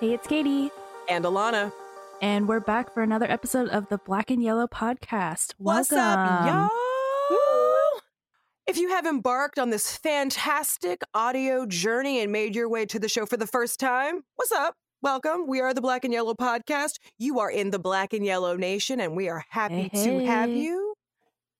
Hey, it's Kaytie. And Alana. And we're back for another episode of the Black and Yellow podcast. What's Welcome. up, y'all? If you have embarked on this fantastic audio journey and made your way to the show for the first time, what's up? Welcome. We are the Black and Yellow podcast. You are in the Black and Yellow Nation, and we are happy Hey, to have you.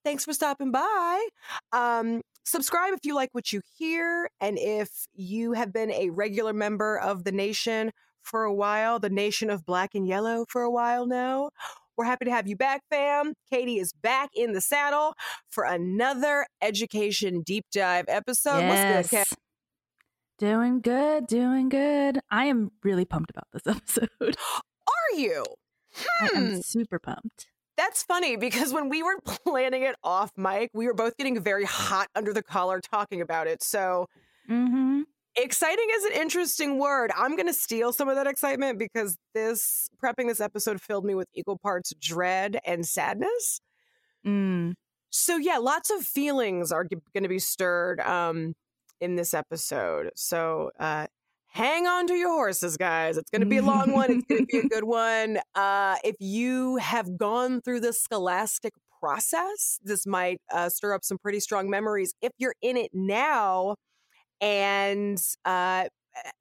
Thanks for stopping by. Um, subscribe if you like what you hear, and if you have been a regular member of the nation for a while, the nation of Black and Yellow for a while now. We're happy to have you back, fam. Kaytie is back in the saddle for another education deep dive episode. What's good, Kat? Doing good, doing good. I am really pumped about this episode. Are you? I Hmm. am super pumped. That's funny because when we were planning it off mic, we were both getting very hot under the collar talking about it. So Mm-hmm. Exciting is an interesting word. I'm going to steal some of that excitement because this prepping this episode filled me with equal parts dread and sadness. Mm. So yeah, lots of feelings are going to be stirred um, in this episode. So uh, hang on to your horses, guys. It's going to be a long one. It's going to be a good one. Uh, if you have gone through the scholastic process, this might uh, stir up some pretty strong memories. If you're in it now and uh,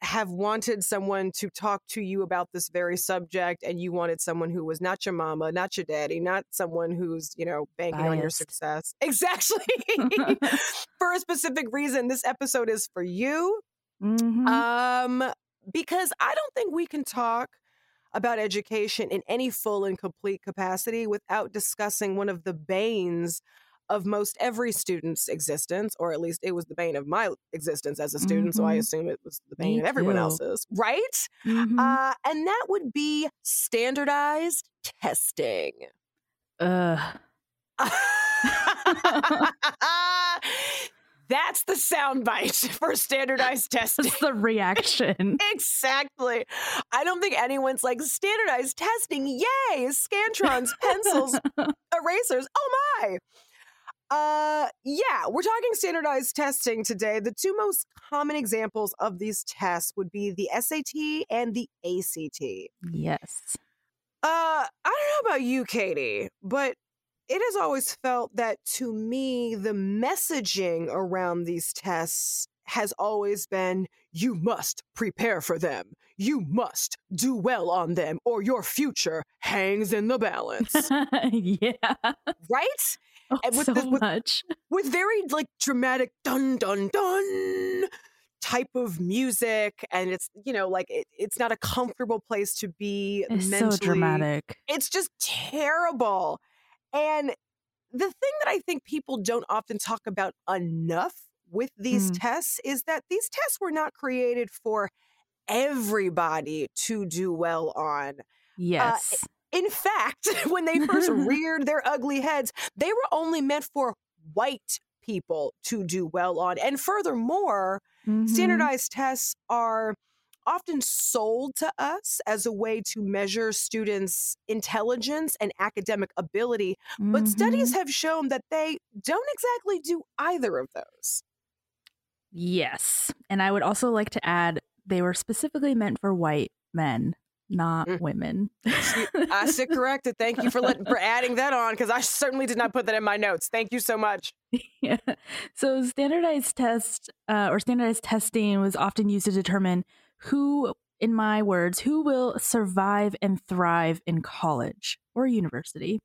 have wanted someone to talk to you about this very subject and you wanted someone who was not your mama not your daddy not someone who's you know banking on your success. Exactly. For a specific reason this episode is for you. Mhm. um because i don't think we can talk about education in any full and complete capacity without discussing one of the banes of most every student's existence, or at least it was the bane of my existence as a student. So I Mhm. assume it was the Me bane of everyone too. else's, right? Mhm. Uh, and that would be standardized testing. Ugh. That's the soundbite for standardized testing. That's the reaction. Exactly. I don't think anyone's like standardized testing. Yay! Scantrons, pencils, erasers. Oh my. Uh yeah, we're talking standardized testing today. The two most common examples of these tests would be the SAT and the ACT. yes. Uh, I don't know about you, Kaytie, but it has always felt that to me, the messaging around these tests has always been you must prepare for them. You must do well on them, or your future hangs in the balance. yeah. right? Oh, with so the- with- much. With very like dramatic dun dun dun type of music. And it's, you know, like it, it's not a comfortable place to be It's mentally so dramatic. it's just terrible. And the thing that I think people don't often talk about enough with these Mm. tests is that these tests were not created for everybody to do well on. Yes. In fact, when they first reared their ugly heads, they were only meant for white people to do well on. And furthermore, Mhm. standardized tests are often sold to us as a way to measure students' intelligence and academic ability, but studies Mhm. have shown that they don't exactly do either of those. Yes. And I would also like to add they were specifically meant for white men, not Mm. women. I sit corrected. Thank you for letting, for adding that on because I certainly did not put that in my notes. Thank you so much. yeah. So standardized test uh, or standardized testing was often used to determine who, in my words, who will survive and thrive in college or university.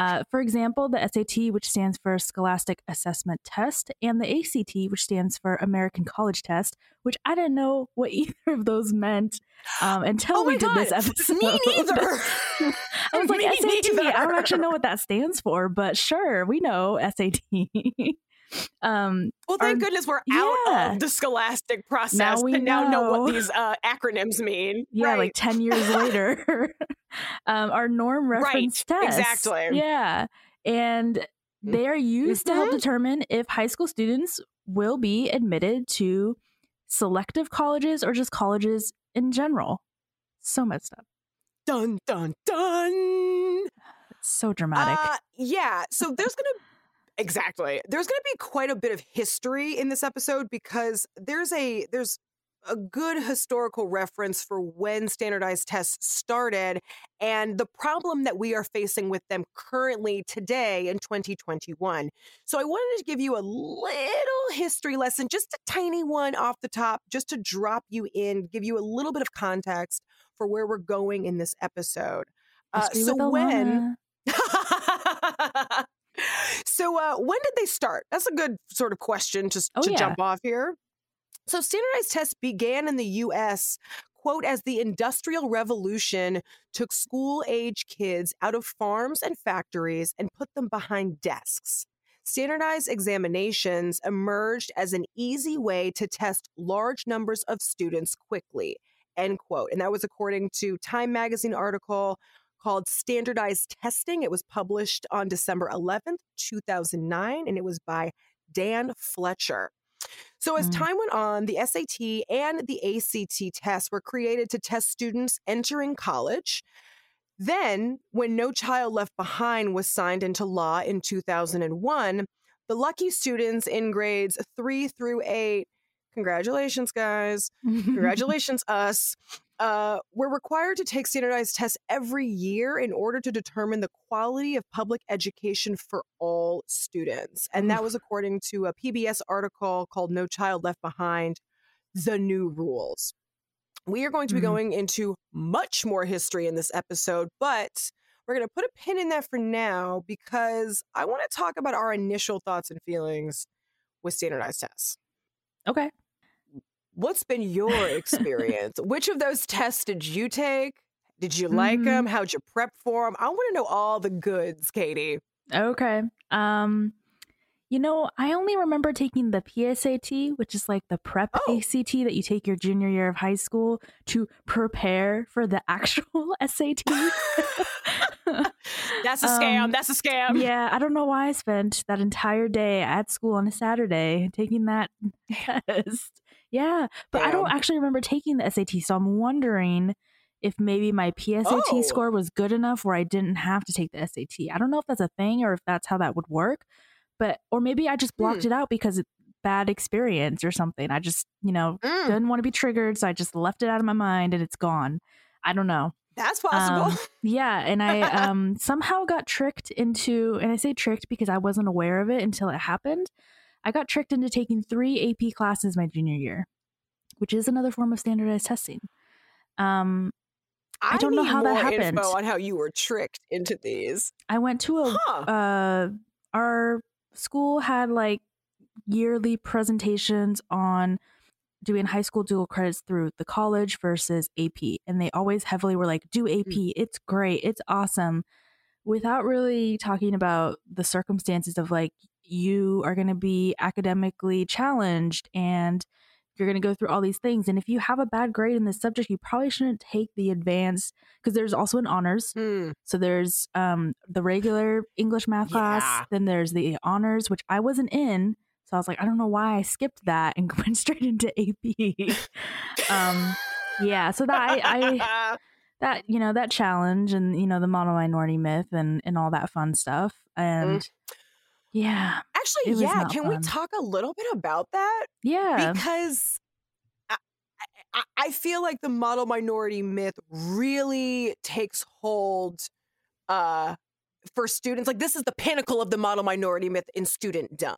Uh, for example, the SAT, which stands for Scholastic Assessment Test, and the ACT, which stands for American College Test, which I didn't know what either of those meant um, until oh we did God. this episode. Me neither. I was like, Me SAT. I don't actually know what that stands for, but sure, we know SAT. Um, Well, thank goodness we're yeah. out of the scholastic process Now we and now know know. what these uh, acronyms mean. yeah, right. like 10 years later, um, our norm reference Right, tests. exactly. Yeah. And they are used to help Mhm. determine if high school students will be admitted to selective colleges or just colleges in general. So messed up. dun dun dun. It's so dramatic. Uh, yeah. So there's gonna exactly there's gonna be quite a bit of history in this episode because there's a there's a good historical reference for when standardized tests started and the problem that we are facing with them currently today in 2021. So I wanted to give you a little history lesson, just a tiny one off the top, just to drop you in, give you a little bit of context for where we're going in this episode. Uh, so when so uh, when did they start? That's a good sort of question just oh, to yeah. jump off here. So standardized tests began in the US, quote, as the Industrial Revolution took school age kids out of farms and factories and put them behind desks. Standardized examinations emerged as an easy way to test large numbers of students quickly, end quote. And that was according to Time Magazine article called Standardized Testing. It was published on December 11th, 2009, and it was by Dan Fletcher. So, as mm. time went on, the SAT and the ACT tests were created to test students entering college. Then, when No Child Left Behind was signed into law in 2001, the lucky students in grades three through eight, congratulations, guys, congratulations, us, uh, we're required to take standardized tests every year in order to determine the quality of public education for all students. And that was according to a PBS article called No Child Left Behind The New Rules. We are going to be mm-hmm. going into much more history in this episode, but we're going to put a pin in that for now because I want to talk about our initial thoughts and feelings with standardized tests. Okay. What's been your experience? Which of those tests did you take? Did you like mm-hmm. them? How'd you prep for them? I want to know all the goods, Kaytie. Okay. Um, you know, I only remember taking the PSAT, which is like the prep oh. ACT that you take your junior year of high school to prepare for the actual SAT. That's a scam. Um, That's a scam. Yeah, I don't know why I spent that entire day at school on a Saturday taking that test. Yeah, but Damn. I don't actually remember taking the SAT, so I'm wondering if maybe my PSAT oh. score was good enough where I didn't have to take the SAT. I don't know if that's a thing or if that's how that would work, but or maybe I just blocked hmm. it out because it's bad experience or something. I just, you know, mm. didn't want to be triggered, so I just left it out of my mind and it's gone. I don't know. That's possible. Um, yeah, and I um, somehow got tricked into, and I say tricked because I wasn't aware of it until it happened. I got tricked into taking three AP classes my junior year, which is another form of standardized testing. Um, I, I don't know how that happened. Info on how you were tricked into these. I went to a huh. uh, our school had like yearly presentations on doing high school dual credits through the college versus AP, and they always heavily were like, "Do AP, mm. it's great, it's awesome," without really talking about the circumstances of like you are going to be academically challenged and you're going to go through all these things. And if you have a bad grade in this subject, you probably shouldn't take the advanced because there's also an honors. Mm. So there's um, the regular English math yeah. class, then there's the honors, which I wasn't in. So I was like, I don't know why I skipped that and went straight into AP. um, yeah, so that I, I that you know that challenge and you know the model minority myth and and all that fun stuff and. Mm yeah. Actually, yeah. Can fun. we talk a little bit about that? Yeah. Because I, I, I feel like the model minority myth really takes hold uh, for students. Like, this is the pinnacle of the model minority myth in student dumb,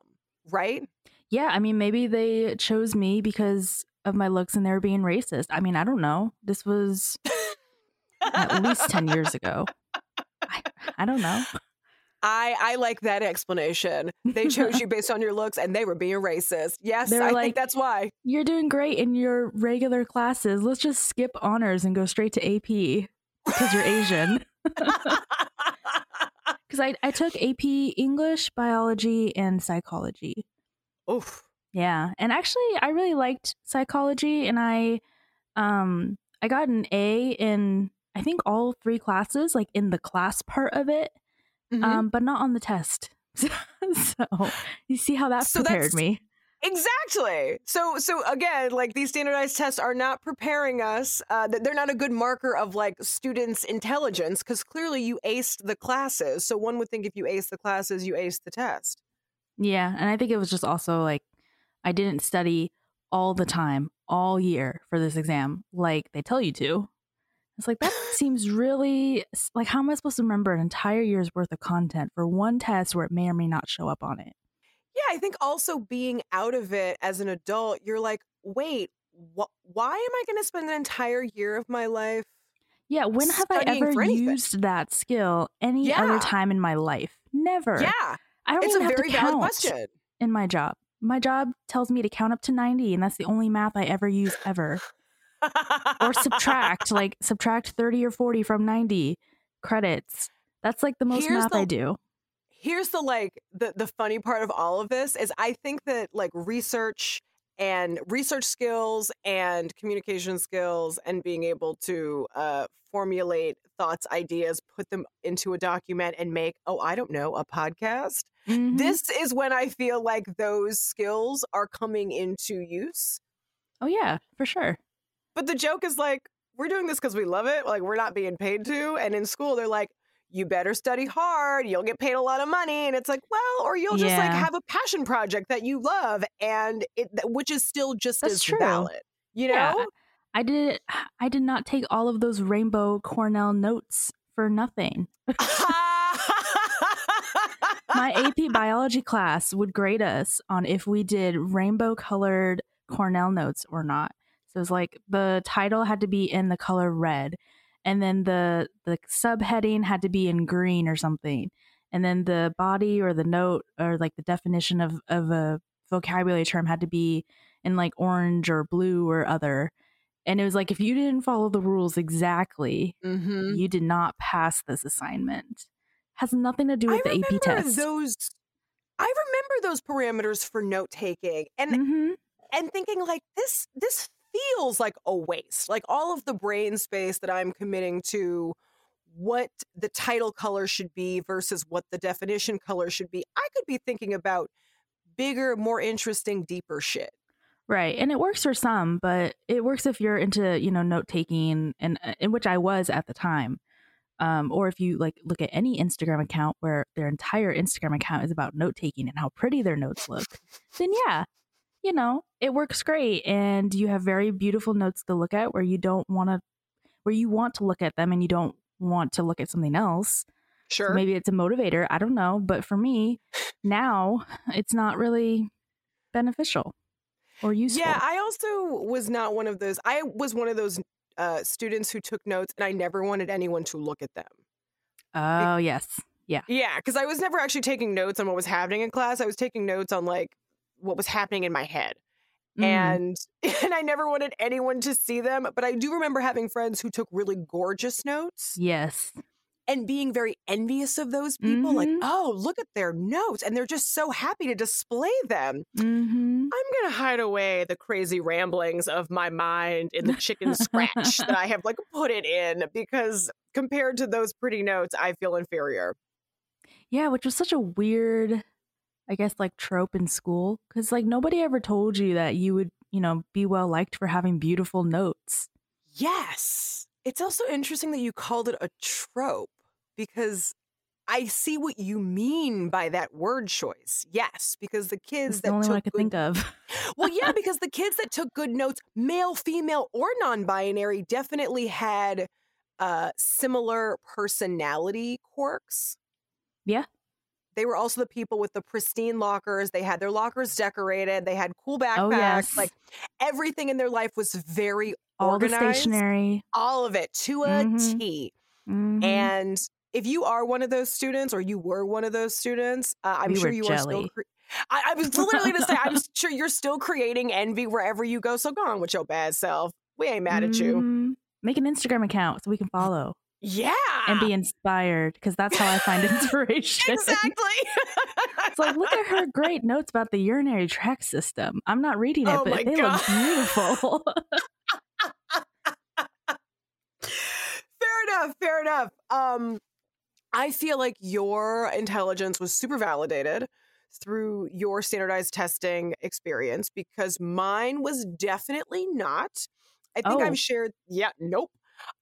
right? Yeah. I mean, maybe they chose me because of my looks and they were being racist. I mean, I don't know. This was at least 10 years ago. I, I don't know. I I like that explanation. They chose you based on your looks and they were being racist. Yes, I like, think that's why. You're doing great in your regular classes. Let's just skip honors and go straight to AP because you're Asian. Because I, I took AP English, biology, and psychology. Oof. Yeah. And actually I really liked psychology and I um I got an A in I think all three classes, like in the class part of it mm-hmm. um, but not on the test. so you see how that so prepared me. Exactly. So so again, like these standardized tests are not preparing us. Uh, that they're not a good marker of like students' intelligence because clearly you aced the classes. So one would think if you aced the classes, you aced the test. Yeah, and I think it was just also like I didn't study all the time, all year for this exam, like they tell you to. It's like that seems really like how am I supposed to remember an entire year's worth of content for one test where it may or may not show up on it? Yeah, I think also being out of it as an adult, you're like, wait, wh- why am I going to spend an entire year of my life? Yeah, when have I ever used that skill any yeah. other time in my life? Never. Yeah. I don't it's even have to count in my job. My job tells me to count up to 90, and that's the only math I ever use ever. Or subtract, like subtract 30 or 40 from 90 credits. That's like the most here's math the, I do. Here's the like the the funny part of all of this is I think that like research and research skills and communication skills and being able to uh, formulate thoughts, ideas, put them into a document and make, oh, I don't know, a podcast. Mm-hmm. This is when I feel like those skills are coming into use. Oh, yeah, for sure. But the joke is like, we're doing this because we love it. Like, we're not being paid to. And in school, they're like, you better study hard. You'll get paid a lot of money. And it's like, well, or you'll just like have a passion project that you love and it, which is still just That's as true. valid. You know? Yeah. I did I did not take all of those rainbow Cornell notes for nothing. My AP biology class would grade us on if we did rainbow colored Cornell notes or not. So it was like the title had to be in the color red and then the the subheading had to be in green or something and then the body or the note or like the definition of of a vocabulary term had to be in like orange or blue or other and it was like if you didn't follow the rules exactly mm-hmm. you did not pass this assignment has nothing to do with I the ap test those i remember those parameters for note taking and mm-hmm. and thinking like this this feels like a waste. Like all of the brain space that I'm committing to what the title color should be versus what the definition color should be. I could be thinking about bigger, more interesting, deeper shit. Right. And it works for some, but it works if you're into, you know, note taking and uh, in which I was at the time. Um, or if you like look at any Instagram account where their entire Instagram account is about note taking and how pretty their notes look, then yeah, you know, it works great and you have very beautiful notes to look at where you don't want to where you want to look at them and you don't want to look at something else. Sure. So maybe it's a motivator, I don't know, but for me, now it's not really beneficial or useful. Yeah, I also was not one of those I was one of those uh, students who took notes and I never wanted anyone to look at them. Oh, yes. Yeah. Yeah, because I was never actually taking notes on what was happening in class. I was taking notes on like what was happening in my head. Mm. And and I never wanted anyone to see them, but I do remember having friends who took really gorgeous notes. Yes. And being very envious of those people, mm-hmm. like, oh, look at their notes. And they're just so happy to display them. Mm-hmm. I'm going to hide away the crazy ramblings of my mind in the chicken scratch that I have like put it in because compared to those pretty notes, I feel inferior. Yeah, which was such a weird I guess like trope in school cuz like nobody ever told you that you would, you know, be well liked for having beautiful notes. Yes. It's also interesting that you called it a trope because I see what you mean by that word choice. Yes, because the kids it's that the only took one I could good, think of. well, yeah, because the kids that took good notes, male, female, or non-binary, definitely had uh, similar personality quirks. Yeah, they were also the people with the pristine lockers. They had their lockers decorated. They had cool oh, backpacks. Oh, yes. Like everything in their life was very all organized. the stationery, all of it to a mm-hmm. T. Mm-hmm. And if you are one of those students, or you were one of those students, uh, I'm we sure you jelly. are still. Cre- I, I was literally to say, I'm sure you're still creating envy wherever you go. So go on with your bad self. We ain't mad at you. Mm-hmm. Make an Instagram account so we can follow. Yeah. And be inspired because that's how I find inspiration. exactly. it's like, look at her great notes about the urinary tract system. I'm not reading it, oh but they God. look beautiful. fair enough. Fair enough. Um, I feel like your intelligence was super validated through your standardized testing experience because mine was definitely not. I think oh. I've shared, yeah, nope.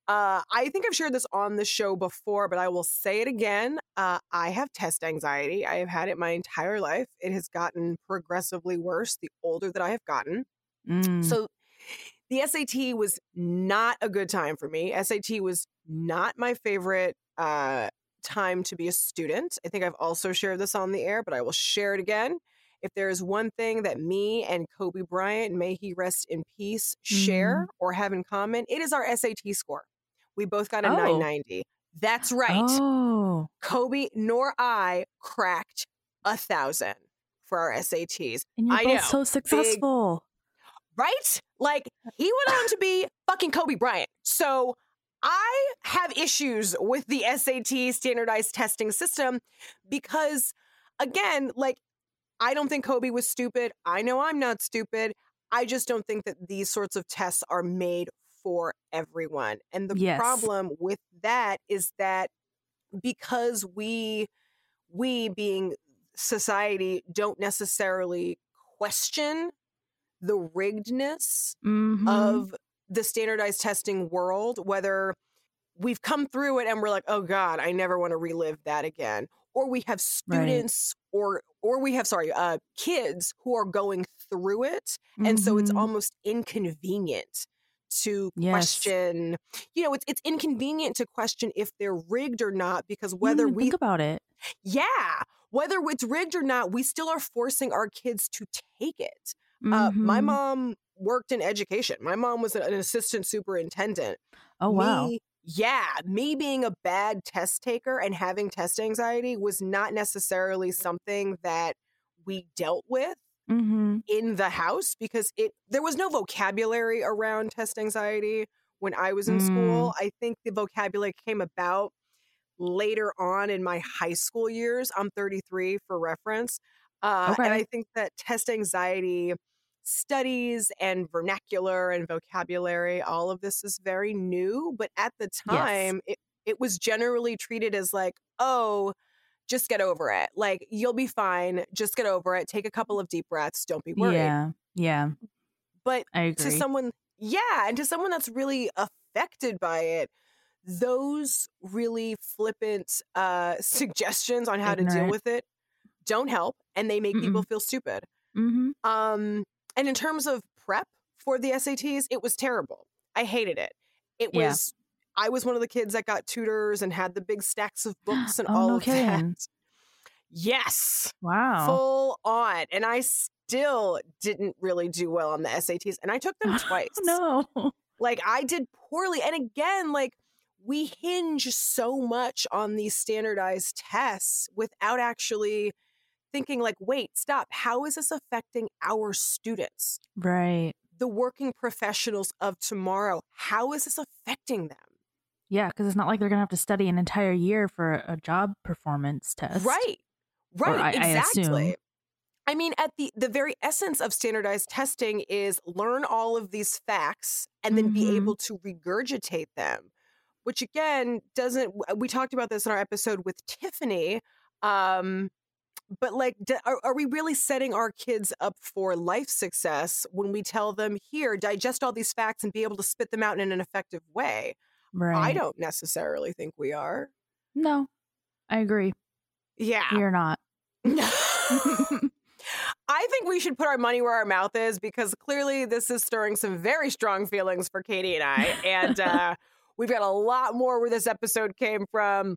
Uh, I think I've shared this on the show before, but I will say it again. Uh, I have test anxiety. I have had it my entire life. It has gotten progressively worse the older that I have gotten. Mm. So the SAT was not a good time for me. SAT was not my favorite uh, time to be a student. I think I've also shared this on the air, but I will share it again. If there is one thing that me and Kobe Bryant, may he rest in peace, share Mm. or have in common, it is our SAT score. We both got a Oh. 990. That's right. Oh, Kobe nor I cracked a thousand for our SATs. and you're I both know. so successful. Right? Like he went on to be fucking Kobe Bryant. So I have issues with the SAT standardized testing system because again, like I don't think Kobe was stupid. I know I'm not stupid. I just don't think that these sorts of tests are made for everyone. And the Yes. problem with that is that because we we being society don't necessarily question the riggedness Mhm. of the standardized testing world, whether we've come through it and we're like, oh God, I never want to relive that again. Or we have students or or we have sorry, uh kids who are going through it. And so it's Mhm. almost inconvenient to Yes. question, you know, it's it's inconvenient to question if they're rigged or not because whether we think about it. yeah, whether it's rigged or not, we still are forcing our kids to take it. Uh, my Mhm. mom worked in education. My mom was an assistant superintendent. Oh wow. Me, yeah, me being a bad test taker and having test anxiety was not necessarily something that we dealt with hmm in the house because it there was no vocabulary around test anxiety when I was in Mm. school. I think the vocabulary came about later on in my high school years. I'm 33 for reference. Uh, And I think that test anxiety studies and vernacular and vocabulary, all of this is very new. But at the time, it, it was generally treated as like, oh, just get over it. Like, you'll be fine. Just get over it. Take a couple of deep breaths. Don't be worried. Yeah. Yeah. But to someone yeah and to someone that's really affected by it those really flippant uh suggestions on how to deal with it don't help and they make people feel stupid hmm um and in terms of prep for the SATs it was terrible i hated it it Yeah. was i was one of the kids that got tutors and had the big stacks of books and Oh, all no of kidding. that yes Wow. full on and i still didn't really do well on the SATs and i took them oh, twice no. like I did poorly. And again, like we hinge so much on these standardized tests without actually thinking like, wait, stop. How is this affecting our students? Right. The working professionals of tomorrow. How is this affecting them? Yeah, because it's not like they're gonna have to study an entire year for a job performance test. Right. Right. I- I exactly. assume. I mean, at the the very essence of standardized testing is learn all of these facts and then be Mhm. able to regurgitate them, which again doesn't. We talked about this in our episode with Tiffany. Um, but like, are, are we really setting our kids up for life success when we tell them here digest all these facts and be able to spit them out in an effective way? Right. I don't necessarily think we are. No, I agree. Yeah. You're not. I think we should put our money where our mouth is because clearly this is stirring some very strong feelings for Kaytie and I. And uh, we've got a lot more where this episode came from.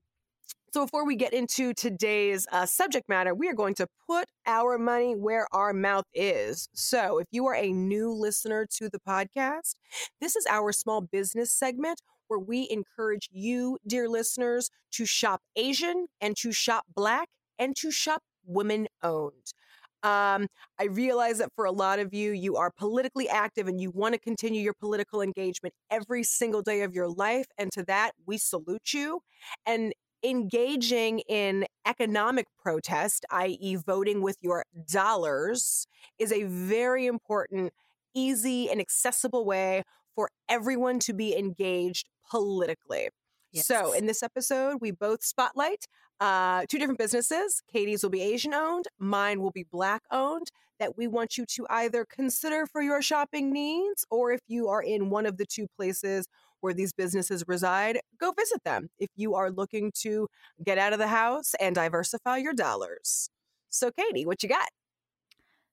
So before we get into today's uh, subject matter, we are going to put our money where our mouth is. So if you are a new listener to the podcast, this is our small business segment where we encourage you, dear listeners, to shop Asian and to shop Black and to shop women owned. Um, I realize that for a lot of you, you are politically active and you want to continue your political engagement every single day of your life. And to that, we salute you. And engaging in economic protest, i.e., voting with your dollars, is a very important, easy, and accessible way for everyone to be engaged politically. So, in this episode, we both spotlight uh, two different businesses. Kaytie's will be Asian owned, mine will be Black owned. That we want you to either consider for your shopping needs, or if you are in one of the two places where these businesses reside, go visit them if you are looking to get out of the house and diversify your dollars. So, Kaytie, what you got?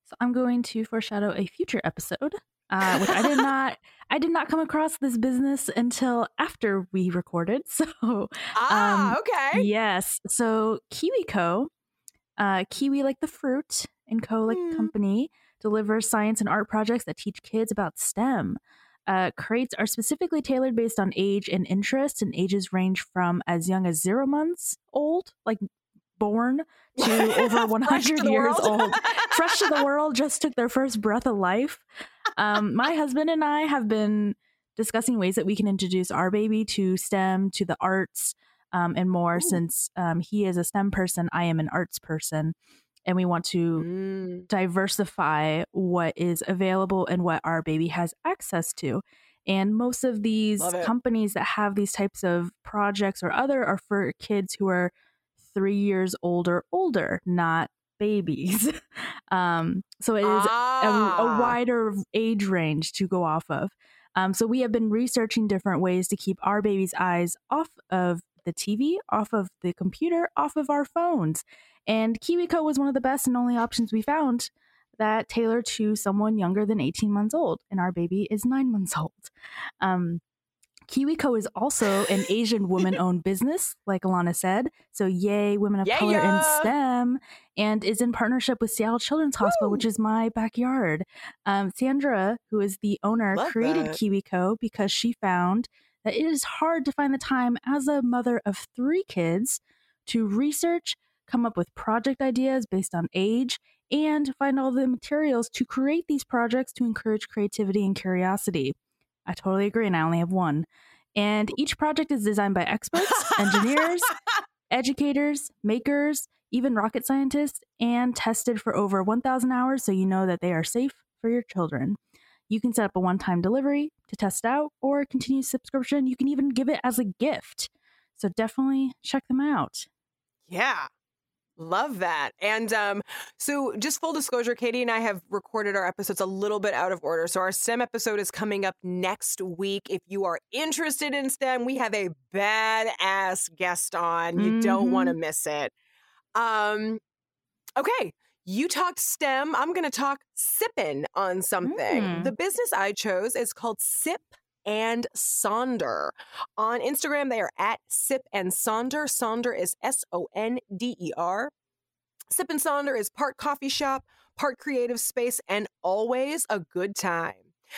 So I'm going to foreshadow a future episode, uh, which I did not. I did not come across this business until after we recorded. So, ah, um, okay. Yes. So, KiwiCo, uh, Kiwi like the fruit and Co like mm. company, delivers science and art projects that teach kids about STEM. Uh, crates are specifically tailored based on age and interest, and ages range from as young as zero months old, like born, to over 100 years old. Fresh to the world, just took their first breath of life. Um, my husband and I have been discussing ways that we can introduce our baby to STEM, to the arts, um, and more. Ooh. Since um, he is a STEM person, I am an arts person and we want to mm. diversify what is available and what our baby has access to. And most of these companies that have these types of projects or other are for kids who are three years old or older, not babies. um, so it is ah. a, a, ah. wider age range to go off of. Um, so we have been researching different ways to keep our baby's eyes off of the TV, off of the computer, off of our phones. And KiwiCo was one of the best and only options we found that tailor to someone younger than 18 months old. And our baby is nine months old. Um, KiwiCo is also an Asian woman owned business, like Alana said. So, yay, women of yeah, color yeah. in STEM, and is in partnership with Seattle Children's Hospital, which is my backyard. Um, Sandra, who is the owner, Love created that. KiwiCo because she found that it is hard to find the time as a mother of three kids to research, come up with project ideas based on age, and find all the materials to create these projects to encourage creativity and curiosity. I totally agree, and I only have one. And each project is designed by experts, engineers, educators, makers, even rocket scientists, and tested for over 1,000 hours so you know that they are safe for your children. You can set up a one time delivery to test out or continue subscription. You can even give it as a gift. So definitely check them out. Yeah. Love that. And um, so, just full disclosure, Kaytie and I have recorded our episodes a little bit out of order. So, our STEM episode is coming up next week. If you are interested in STEM, we have a badass guest on. You mm-hmm. don't want to miss it. Um, okay. You talked STEM. I'm going to talk sipping on something. Mm. The business I chose is called Sip and Sonder. On Instagram, they are at Sip and Sonder. Sonder is S O N D E R. Sip and Sonder is part coffee shop, part creative space, and always a good time.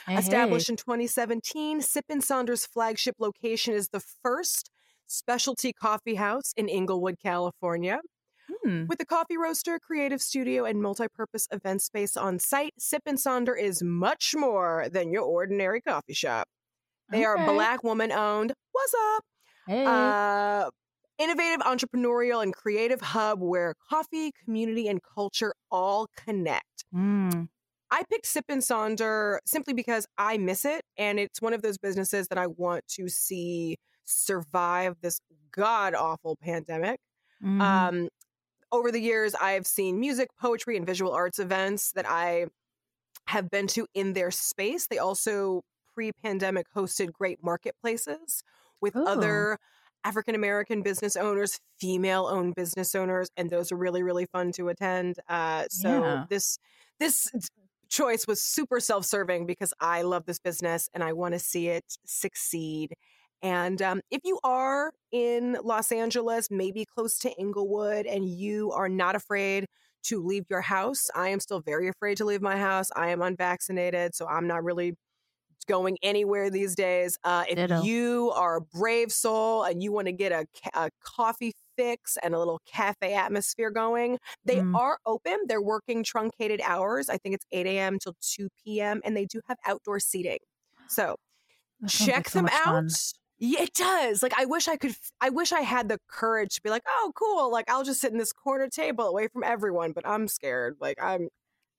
Hey, Established hey. in 2017, Sip and Sonder's flagship location is the first specialty coffee house in Inglewood, California. Hmm. With a coffee roaster, creative studio, and multi-purpose event space on site, Sip and Sonder is much more than your ordinary coffee shop. They okay. are black woman owned. What's up? Hey. Uh, innovative, entrepreneurial, and creative hub where coffee, community, and culture all connect. Mm. I picked Sip and Sonder simply because I miss it. And it's one of those businesses that I want to see survive this god awful pandemic. Mm. Um, over the years, I've seen music, poetry, and visual arts events that I have been to in their space. They also pre pandemic hosted great marketplaces with Ooh. other African American business owners, female owned business owners, and those are really, really fun to attend. Uh, so yeah. this this choice was super self serving because I love this business and I want to see it succeed. And um, if you are in Los Angeles, maybe close to Inglewood, and you are not afraid to leave your house, I am still very afraid to leave my house. I am unvaccinated, so I'm not really going anywhere these days. Uh, if Ditto. you are a brave soul and you want to get a, a, coffee fix and a little cafe atmosphere going, they mm. are open. They're working truncated hours. I think it's 8 a.m. till 2 p.m. and they do have outdoor seating. So check like so them out. Fun. Yeah, it does. Like I wish I could I wish I had the courage to be like, "Oh, cool. Like I'll just sit in this corner table away from everyone." But I'm scared. Like I'm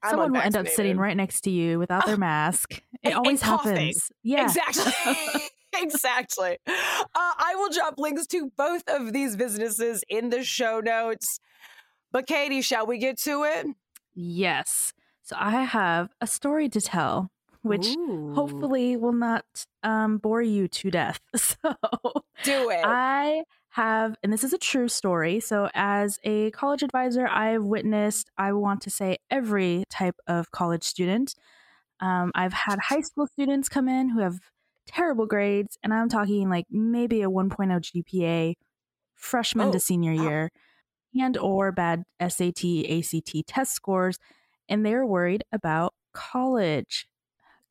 I'm Someone will end up sitting right next to you without their mask. It and, always and happens. Yeah. Exactly. exactly. Uh, I will drop links to both of these businesses in the show notes. But Kaytie, shall we get to it? Yes. So I have a story to tell which Ooh. hopefully will not um, bore you to death. So do it. I have, and this is a true story. So, as a college advisor, I've witnessed, I want to say, every type of college student. Um, I've had high school students come in who have terrible grades, and I'm talking like maybe a 1.0 GPA freshman Oh, to senior year and or bad SAT, ACT test scores, and they're worried about college.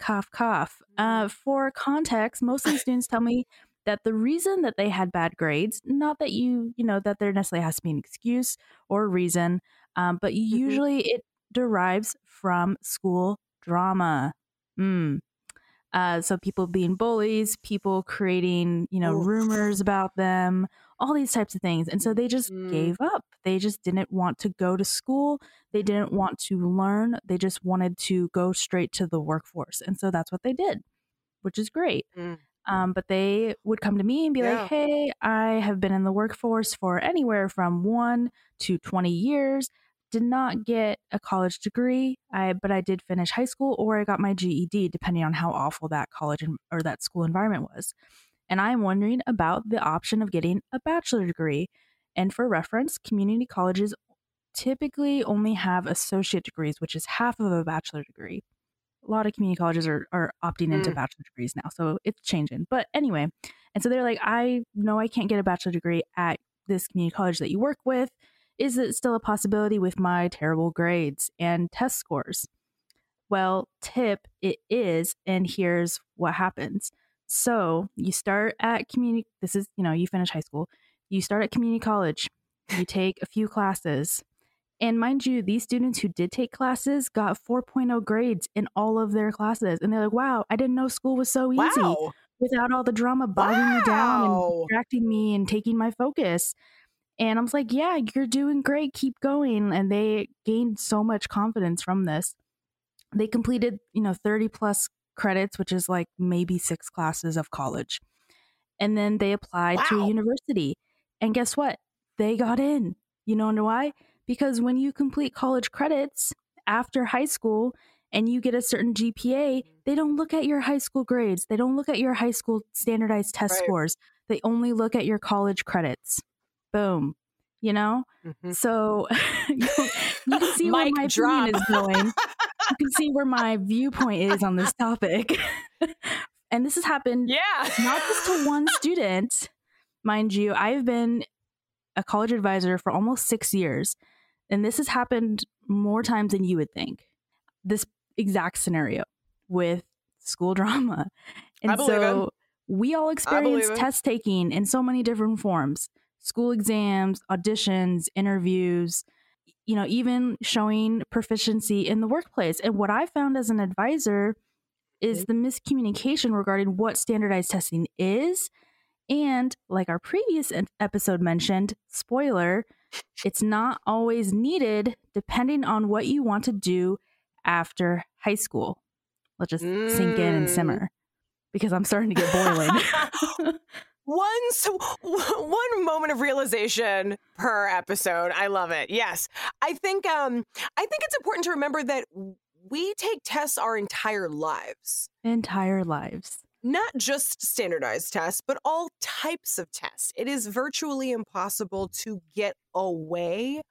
Cough, cough. Uh, for context, most of the students tell me that the reason that they had bad grades, not that you, you know, that there necessarily has to be an excuse or reason, um, but usually it derives from school drama. Mm. Uh, so people being bullies, people creating, you know, Oof. rumors about them, all these types of things. And so they just Mm. gave up. They just didn't want to go to school. They didn't want to learn. They just wanted to go straight to the workforce. And so that's what they did, which is great. Mm. Um, but they would come to me and be Yeah. like, hey, I have been in the workforce for anywhere from one to 20 years. Did not get a college degree, I, but I did finish high school or I got my GED, depending on how awful that college or that school environment was. And I'm wondering about the option of getting a bachelor degree. And for reference, community colleges typically only have associate degrees, which is half of a bachelor degree. A lot of community colleges are, are opting into Mm. bachelor degrees now. So it's changing. But anyway, and so they're like, I know I can't get a bachelor degree at this community college that you work with. Is it still a possibility with my terrible grades and test scores? Well, tip, it is. And here's what happens. So you start at community, this is, you know, you finish high school, you start at community college, you take a few classes. And mind you, these students who did take classes got 4.0 grades in all of their classes. And they're like, wow, I didn't know school was so easy Wow. without all the drama bogging me down and Wow. distracting me and taking my focus. And I was like, yeah, you're doing great. Keep going. And they gained so much confidence from this. They completed, you know, 30 plus credits, which is like maybe six classes of college. And then they applied to a university. And guess what? They got in. You know why? Because when you complete college credits after high school and you get a certain GPA, they don't look at your high school grades. They don't look at your high school standardized test Right. scores. They only look at your college credits. Boom. You know? Mhm. So you, you can see where my drop. opinion is going. you can see where my viewpoint is on this topic. and this has happened Yeah. not just to one student, mind you. I've been a college advisor for almost six years, and this has happened more times than you would think. This exact scenario with school drama. And I believe it. so we all experience test taking in so many different forms school exams, auditions, interviews, you know, even showing proficiency in the workplace. And what I found as an advisor is the miscommunication regarding what standardized testing is. And like our previous episode mentioned, spoiler, it's not always needed depending on what you want to do after high school. Let's just sink in and Mm. simmer because I'm starting to get boiling. one so one moment of realization per episode. I love it. Yes. I think um I think it's important to remember that we take tests our entire lives. Entire lives. Not just standardized tests, but all types of tests. It is virtually impossible to get away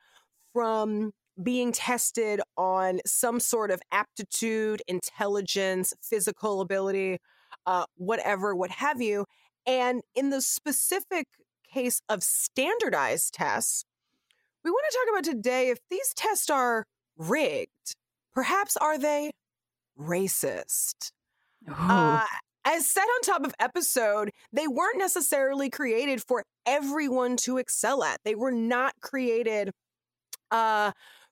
from being tested on some sort of aptitude, intelligence, physical ability, uh, whatever, what have you. And in the specific case of standardized tests, we want to talk about today if these tests are rigged. Perhaps are they racist? Uh, as said on top of episode, they weren't necessarily created for everyone to excel at. They were not created uh,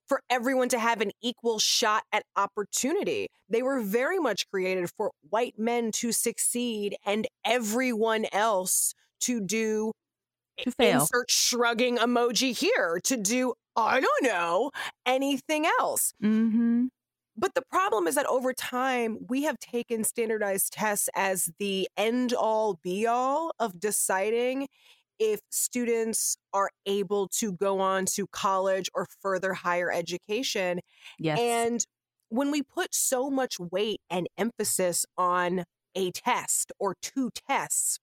for everyone to have an equal shot at opportunity. They were very much created for white men to succeed and everyone else to do To fail. insert shrugging emoji here to do I don't know anything else. mm-hmm. But the problem is that over time, we have taken standardized tests as the end all be all of deciding if students are able to go on to college or further higher education. Yes. And when we put so much weight and emphasis on a test or two tests,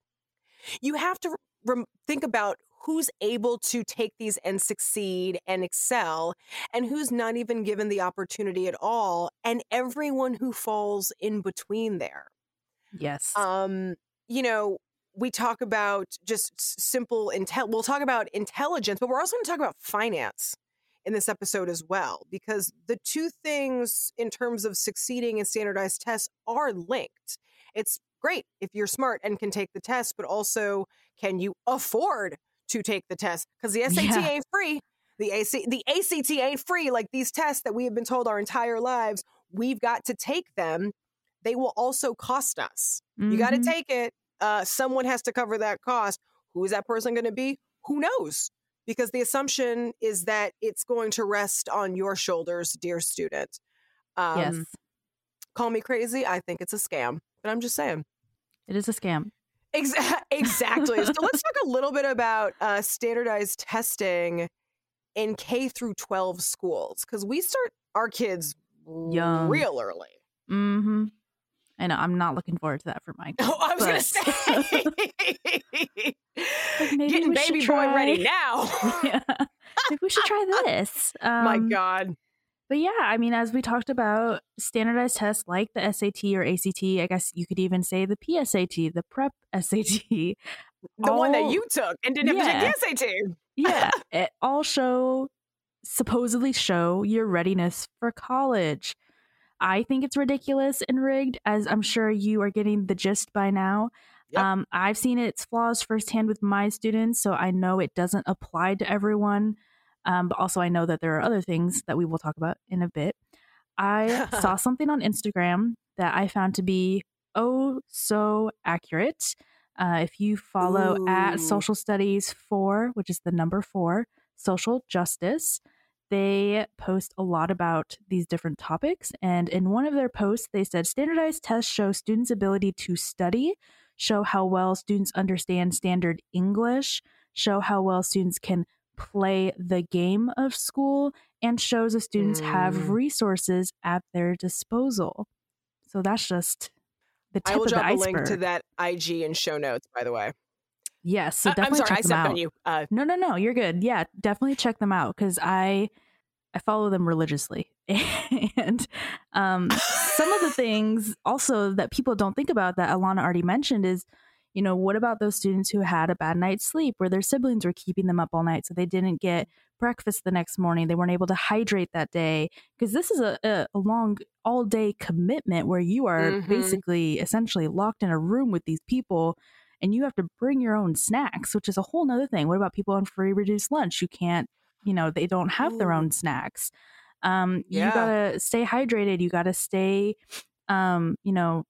you have to rem- think about who's able to take these and succeed and excel and who's not even given the opportunity at all and everyone who falls in between there Yes. Um, you know, we talk about just simple intel. We'll talk about intelligence, but we're also going to talk about finance in this episode as well, because the two things in terms of succeeding in standardized tests are linked. It's great if you're smart and can take the test, but also can you afford to take the test? Because the SAT yeah. ain't free. The AC, the ACT ain't free. Like these tests that we have been told our entire lives, we've got to take them. They will also cost us. Mm-hmm. You got to take it. Uh, someone has to cover that cost. Who is that person going to be? Who knows? Because the assumption is that it's going to rest on your shoulders, dear student. Um, yes. Call me crazy. I think it's a scam, but I'm just saying. It is a scam. Exa- exactly. so let's talk a little bit about uh, standardized testing in K through 12 schools because we start our kids Young. real early. Mm-hmm. I know. I'm not looking forward to that for my kids. Oh, I was but... gonna say, like getting baby boy ready now. yeah. Maybe we should try this. Um, my God. But yeah, I mean, as we talked about, standardized tests like the SAT or ACT, I guess you could even say the PSAT, the Prep SAT. The all, one that you took and didn't yeah, have to take the SAT. yeah, it all show, supposedly show your readiness for college. I think it's ridiculous and rigged, as I'm sure you are getting the gist by now. Yep. Um, I've seen its flaws firsthand with my students, so I know it doesn't apply to everyone. Um, but also, I know that there are other things that we will talk about in a bit. I saw something on Instagram that I found to be oh so accurate. Uh, if you follow Ooh. at social studies four, which is the number four, social justice, they post a lot about these different topics. And in one of their posts, they said standardized tests show students' ability to study, show how well students understand standard English, show how well students can play the game of school and shows if students mm. have resources at their disposal. So that's just the tip I will of drop the iceberg. a link to that IG and show notes, by the way. Yes, so definitely I'm sorry, check I them out. On you. Uh, no, no, no, you're good. Yeah, definitely check them out because I I follow them religiously, and um, some of the things also that people don't think about that Alana already mentioned is you know, what about those students who had a bad night's sleep where their siblings were keeping them up all night so they didn't get breakfast the next morning? They weren't able to hydrate that day. Because this is a, a, a, long, all day commitment where you are mm-hmm. basically essentially locked in a room with these people and you have to bring your own snacks, which is a whole nother thing. What about people on free reduced lunch You can't, you know, they don't have Ooh. their own snacks? Um, yeah. You gotta stay hydrated. You gotta stay, um, you know,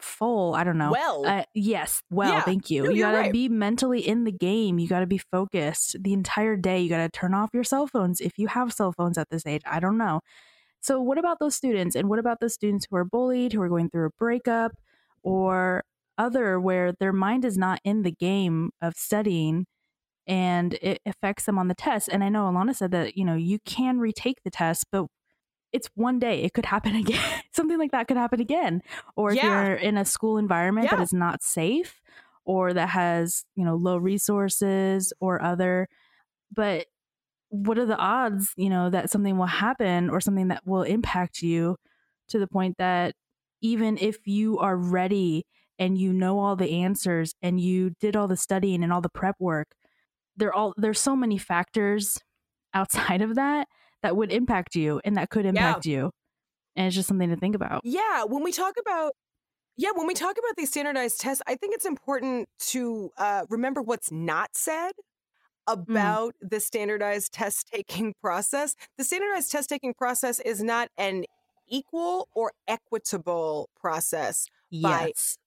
full. I don't know. Well, uh, yes. Well, yeah. thank you. No, you got to right. be mentally in the game. You got to be focused the entire day. You got to turn off your cell phones if you have cell phones at this age. I don't know. So, what about those students? And what about the students who are bullied, who are going through a breakup or other where their mind is not in the game of studying and it affects them on the test? And I know Alana said that, you know, you can retake the test, but it's one day it could happen again something like that could happen again or if yeah. you're in a school environment yeah. that is not safe or that has you know low resources or other but what are the odds you know that something will happen or something that will impact you to the point that even if you are ready and you know all the answers and you did all the studying and all the prep work there all there's so many factors outside of that that would impact you and that could impact yeah. you. And it's just something to think about. Yeah. When we talk about yeah, when we talk about these standardized tests, I think it's important to uh, remember what's not said mm. about mm. the standardized test taking process. The standardized test taking process is not an equal or equitable process yes.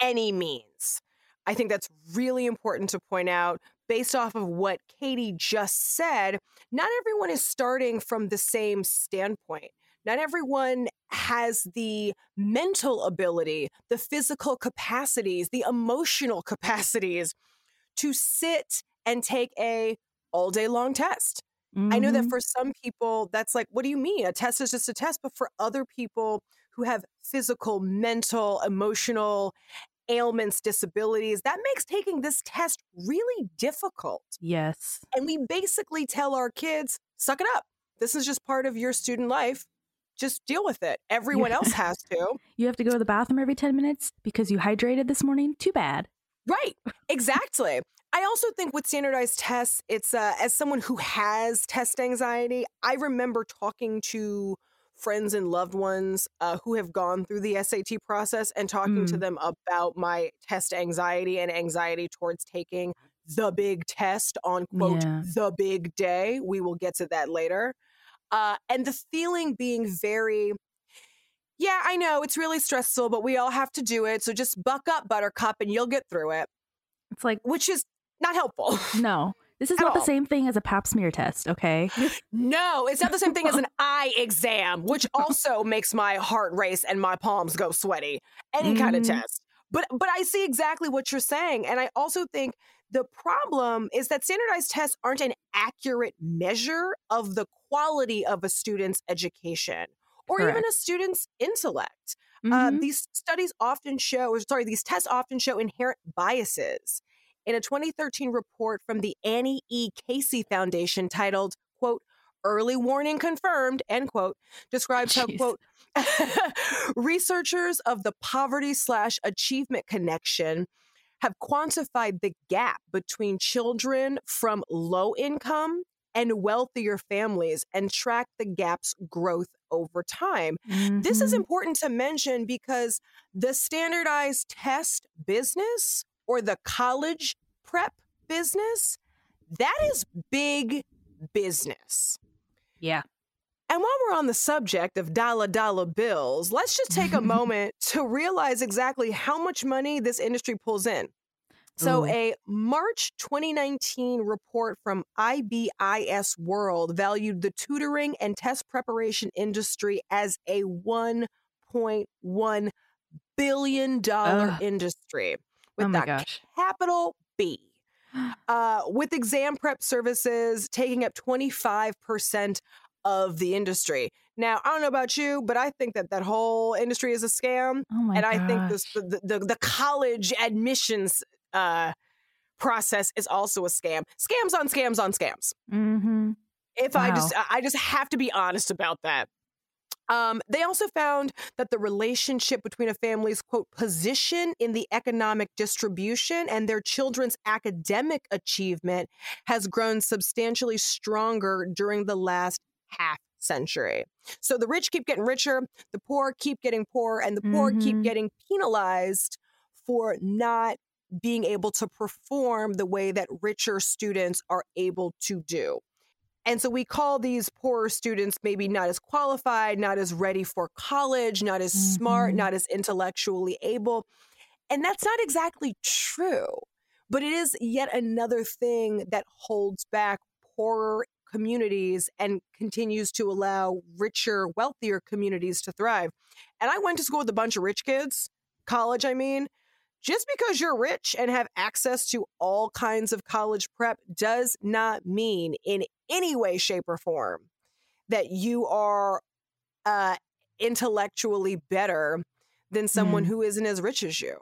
Any means. I think that's really important to point out based off of what Kaytie just said, not everyone is starting from the same standpoint. Not everyone has the mental ability, the physical capacities, the emotional capacities to sit and take a all day long test. Mm-hmm. I know that mm-hmm. for some people, that's like, what do you mean? A test is just a test. But for other people who have physical, mental, emotional, ailments, disabilities, that makes taking this test really difficult. Yes. And we basically tell our kids, suck it up. This is just part of your student life. just deal with it. Everyone else has to. You have to go to the bathroom every 10 minutes because you hydrated this morning? Too bad. Right. Exactly. I also think with standardized tests, it's uh, as someone who has test anxiety, I remember talking to friends and loved ones uh, who have gone through the SAT process and talking mm. to them about my test anxiety and anxiety towards taking the big test on quote yeah. the big day. We will get to that later. Uh, and the feeling being very, yeah, I know it's really stressful, but we all have to do it. So just buck up, Buttercup, and you'll get through it. It's like, which is not helpful. No. This is not all. the same thing as a pap smear test, okay? No, it's not the same thing as an eye exam, which also makes my heart race and my palms go sweaty. Any mm. kind of mm-hmm. test. But but I see exactly what you're saying and I also think the problem is that standardized tests aren't an accurate measure of the quality of a student's education or Correct. even a student's intellect. Uh, mm-hmm. Uh, these studies often show, or sorry, these tests often show inherent biases. In a 2013 report from the Annie E. Casey Foundation titled, quote, early warning confirmed, end quote, describes how, quote, researchers of the poverty slash achievement connection have quantified the gap between children from low income and wealthier families and track the gap's growth over time. Mm-hmm. This is mm-hmm. important to mention because the standardized test business or the college prep business, that mm. is big business. Yeah. And while we're on the subject of dollar dollar bills, let's just take a moment to realize exactly how much money this industry pulls in. So, Ooh. a March 2019 report from IBIS World valued the tutoring and test preparation industry as a $1.1 billion industry with oh that gosh. capital B. Uh, with exam prep services taking up 25% of the industry. Now, I don't know about you, but I think that that whole industry is a scam. Oh and gosh. I think this, the, the, the college admissions uh, process is also a scam. Scams on scams on scams. Mm-hmm. If wow. I just, I just have to be honest about that. Um, they also found that the relationship between a family's quote position in the economic distribution and their children's academic achievement has grown substantially stronger during the last half century. So the rich keep getting richer, the poor keep getting poorer, and the poor mm-hmm. keep getting penalized for not being able to perform the way that richer students are able to do. And so we call these poorer students maybe not as qualified, not as ready for college, not as mm-hmm. smart, not as intellectually able. And that's not exactly true. But it is yet another thing that holds back poorer communities and continues to allow richer, wealthier communities to thrive. And I went to school with a bunch of rich kids, college, I mean, just because you're rich and have access to all kinds of college prep does not mean in any way, shape, or form that you are uh, intellectually better than someone mm. who isn't as rich as you.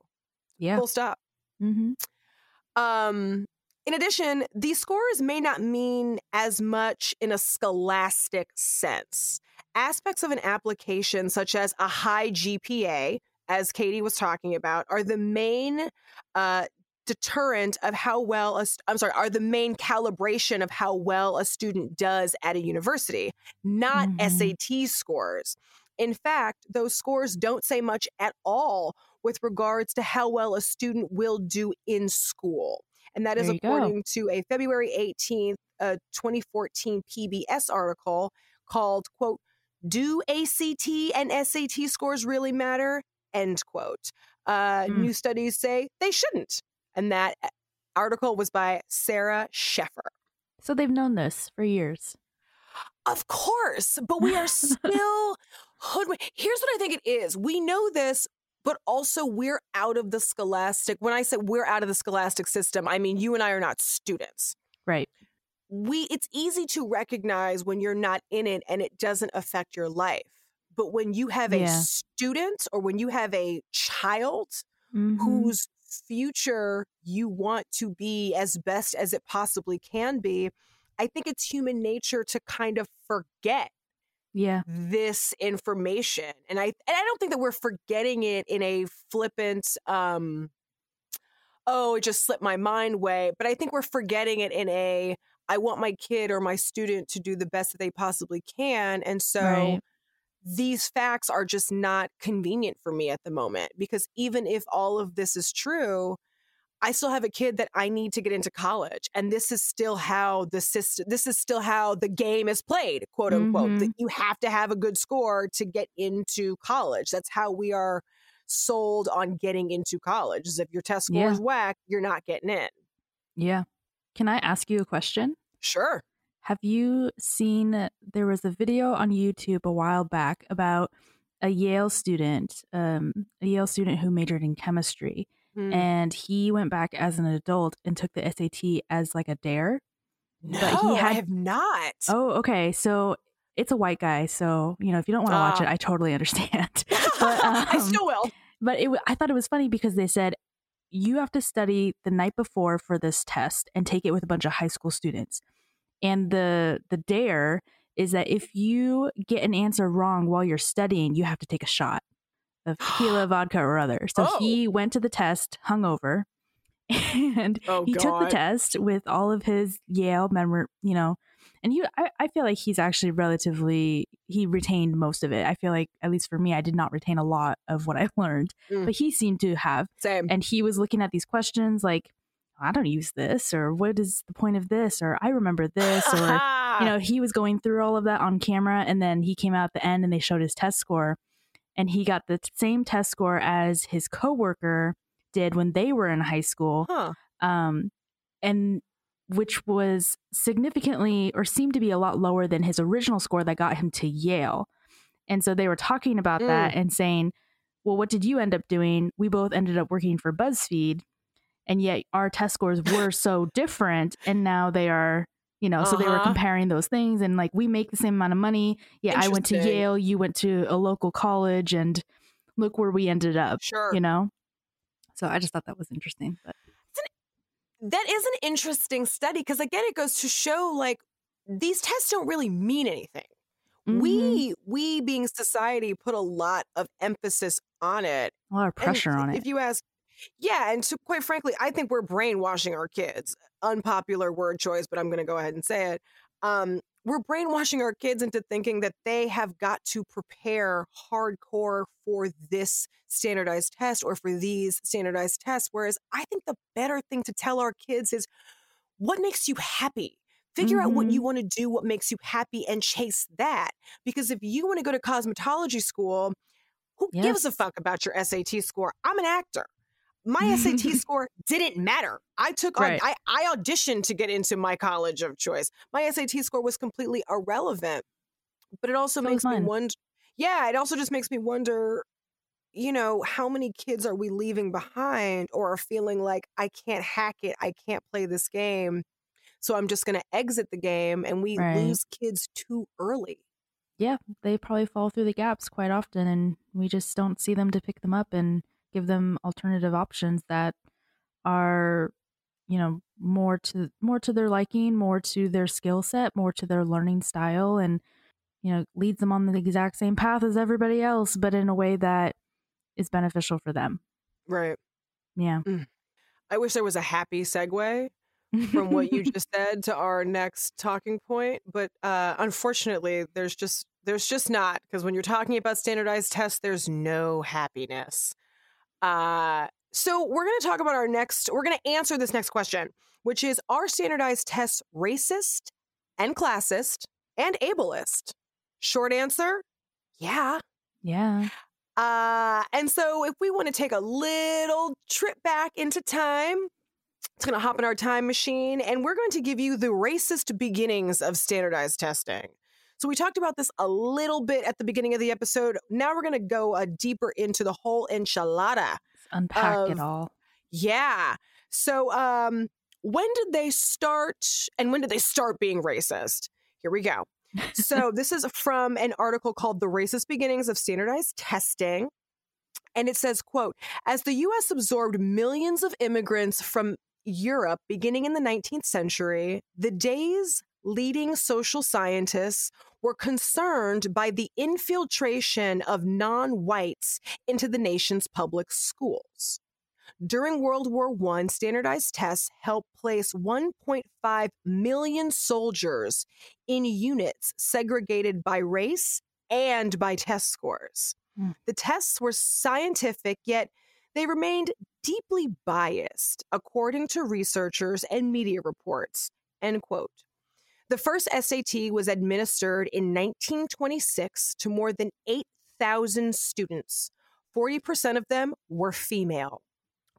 Yeah. Full stop. Mm-hmm. Um, in addition, these scores may not mean as much in a scholastic sense. Aspects of an application, such as a high GPA, as Kaytie was talking about, are the main uh, deterrent of how well a, I'm sorry, are the main calibration of how well a student does at a university, not mm-hmm. SAT scores. In fact, those scores don't say much at all with regards to how well a student will do in school. And that is according go. to a February 18th, uh, 2014 PBS article called, quote, Do ACT and SAT scores really matter? End quote. Uh, mm. New studies say they shouldn't. And that uh, article was by Sarah Scheffer. So they've known this for years. Of course, but we are still hoodwinked. Here's what I think it is we know this, but also we're out of the scholastic. When I say we're out of the scholastic system, I mean you and I are not students. Right. We it's easy to recognize when you're not in it and it doesn't affect your life. But when you have a student or when you have a child mm-hmm. whose future you want to be as best as it possibly can be, I think it's human nature to kind of forget yeah this information and i and i don't think that we're forgetting it in a flippant um oh it just slipped my mind way but i think we're forgetting it in a i want my kid or my student to do the best that they possibly can and so right. These facts are just not convenient for me at the moment because even if all of this is true I still have a kid that I need to get into college. And this is still how the system, this is still how the game is played, quote unquote. Mm-hmm. That you have to have a good score to get into college. That's how we are sold on getting into college. Is if your test score yeah. is whack, you're not getting in. Yeah. Can I ask you a question? Sure. Have you seen there was a video on YouTube a while back about a Yale student, um, a Yale student who majored in chemistry Mm. And he went back as an adult and took the SAT as like a dare. No, but he had, I have not. Oh, okay. So it's a white guy. So, you know, if you don't want to uh, watch it, I totally understand. but, um, I still will. But it, I thought it was funny because they said you have to study the night before for this test and take it with a bunch of high school students. And the the dare is that if you get an answer wrong while you're studying, you have to take a shot of tequila, vodka, or other. So oh. he went to the test hungover, and oh, he God. took the test with all of his Yale memory, you know. And he, I, I feel like he's actually relatively, he retained most of it. I feel like, at least for me, I did not retain a lot of what I learned, mm. but he seemed to have. Same. And he was looking at these questions like, I don't use this, or what is the point of this, or I remember this, or, you know, he was going through all of that on camera. And then he came out at the end and they showed his test score and he got the same test score as his coworker did when they were in high school. Huh. Um, and which was significantly or seemed to be a lot lower than his original score that got him to Yale. And so they were talking about mm. that and saying, well, what did you end up doing? We both ended up working for BuzzFeed, and yet our test scores were so different. And now they are you know uh-huh. so they were uh-huh. comparing those things and like we make the same amount of money yeah i went to yale you went to a local college and look where we ended up sure you know so i just thought that was interesting but an, that is an interesting study because again it goes to show like these tests don't really mean anything mm-hmm. we we being society put a lot of emphasis on it a lot of pressure on it if you ask yeah, and so quite frankly, I think we're brainwashing our kids. Unpopular word choice, but I'm going to go ahead and say it. Um, we're brainwashing our kids into thinking that they have got to prepare hardcore for this standardized test or for these standardized tests. Whereas I think the better thing to tell our kids is what makes you happy? Figure mm-hmm. out what mm-hmm. you want to do, what makes you happy, and chase that. Because if you want to go to cosmetology school, who yes. gives a fuck about your SAT score? I'm an actor my SAT score didn't matter. I took right. I, I auditioned to get into my college of choice. My SAT score was completely irrelevant. But it also so makes me wonder yeah, it also just makes me wonder, you know, how many kids are we leaving behind or are feeling like I can't hack it, I can't play this game. So I'm just gonna exit the game and we right. lose kids too early. Yeah, they probably fall through the gaps quite often and we just don't see them to pick them up and give them alternative options that are you know more to more to their liking more to their skill set more to their learning style and you know leads them on the exact same path as everybody else but in a way that is beneficial for them. Right. Yeah. Mm. i wish there was a happy segue from what you just said to our next talking point but uh unfortunately there's just there's just not because when you're talking about standardized tests there's no happiness uh, so we're going to talk about our next, we're going to answer this next question, which is Are standardized tests racist and classist and ableist? Short answer yeah. Yeah. Uh, and so if we want to take a little trip back into time, it's going to hop in our time machine and we're going to give you the racist beginnings of standardized testing. So we talked about this a little bit at the beginning of the episode. Now we're going to go uh, deeper into the whole enchilada. Let's unpack of, it all. Yeah. So um, when did they start and when did they start being racist? Here we go. so this is from an article called The Racist Beginnings of Standardized Testing. And it says, quote, as the US absorbed millions of immigrants from Europe beginning in the 19th century, the days leading social scientists were concerned by the infiltration of non whites into the nation's public schools. During World War I, standardized tests helped place 1.5 million soldiers in units segregated by race and by test scores. Mm. The tests were scientific, yet they remained deeply biased, according to researchers and media reports. End quote. The first SAT was administered in 1926 to more than 8,000 students. 40% of them were female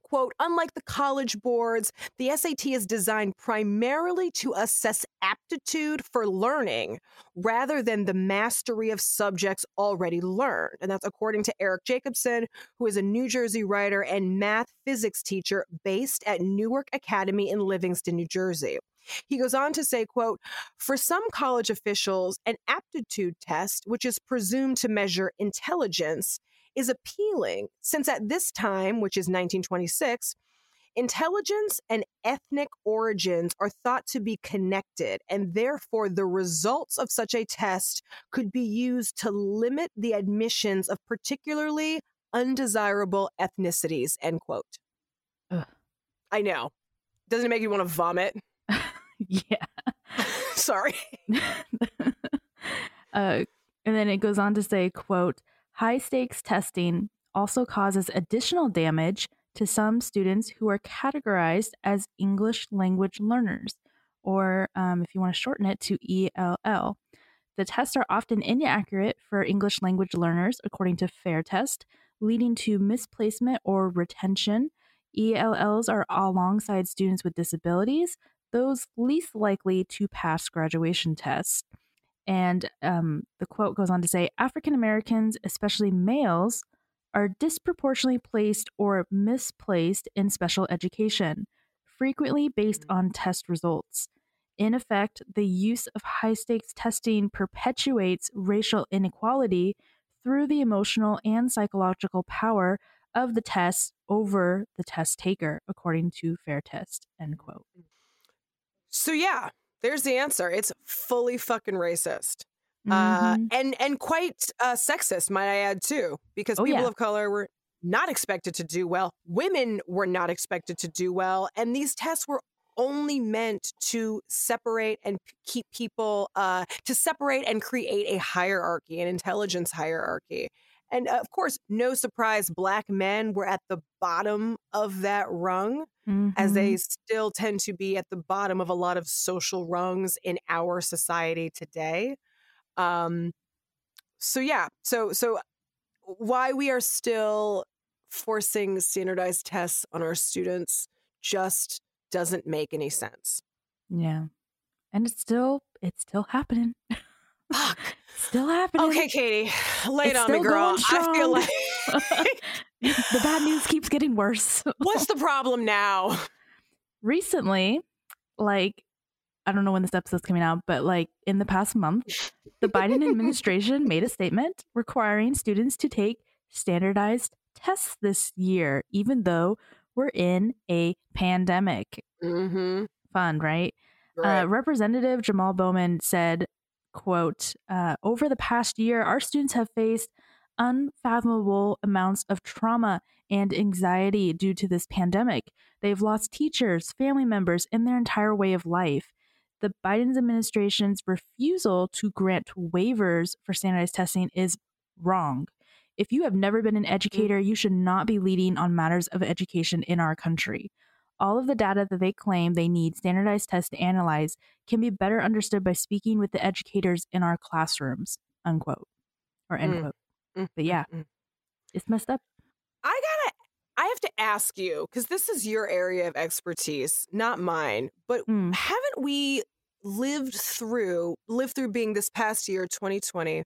quote, unlike the college boards, the SAT is designed primarily to assess aptitude for learning rather than the mastery of subjects already learned. And that's according to Erik Jacobsen, who is a New Jersey writer and math physics teacher based at Newark Academy in Livingston, New Jersey. He goes on to say, quote, for some college officials, an aptitude test, which is presumed to measure intelligence, is appealing since at this time, which is 1926, intelligence and ethnic origins are thought to be connected, and therefore the results of such a test could be used to limit the admissions of particularly undesirable ethnicities. End quote. Ugh. I know. Doesn't it make you want to vomit? yeah. Sorry. uh, and then it goes on to say, quote, High stakes testing also causes additional damage to some students who are categorized as English language learners, or um, if you want to shorten it to ELL. The tests are often inaccurate for English language learners, according to FAIR Test, leading to misplacement or retention. ELLs are alongside students with disabilities, those least likely to pass graduation tests. And um, the quote goes on to say African Americans, especially males, are disproportionately placed or misplaced in special education, frequently based mm. on test results. In effect, the use of high stakes testing perpetuates racial inequality through the emotional and psychological power of the test over the test taker, according to Fair Test. End quote. So yeah, there's the answer. It's fully fucking racist. Uh, mm-hmm. Uh, and and quite uh, sexist, might I add too, because oh, people yeah. of color were not expected to do well. Women were not expected to do well, and these tests were only meant to separate and keep people uh, to separate and create a hierarchy, an intelligence hierarchy. And uh, of course, no surprise, black men were at the bottom of that rung, mm-hmm. as they still tend to be at the bottom of a lot of social rungs in our society today. Um, so yeah, so so why we are still forcing standardized tests on our students just doesn't make any sense. Yeah. And it's still it's still happening. Fuck. Still happening. Okay, Kaytie, lay it on me, girl. I feel like the bad news keeps getting worse. What's the problem now? Recently, like I don't know when this episode's coming out, but like in the past month, the Biden administration made a statement requiring students to take standardized tests this year, even though we're in a pandemic. Mm-hmm. Fun, right? right. Uh, Representative Jamal Bowman said quote, uh, over the past year, our students have faced unfathomable amounts of trauma and anxiety due to this pandemic. They've lost teachers, family members, and their entire way of life. The Biden's administration's refusal to grant waivers for standardized testing is wrong. If you have never been an mm. educator, you should not be leading on matters of education in our country. All of the data that they claim they need standardized tests to analyze can be better understood by speaking with the educators in our classrooms, unquote, or end mm. quote. Mm. But yeah, mm. it's messed up. I gotta, I have to ask you, because this is your area of expertise, not mine, but mm. haven't we lived through, lived through being this past year, 2020?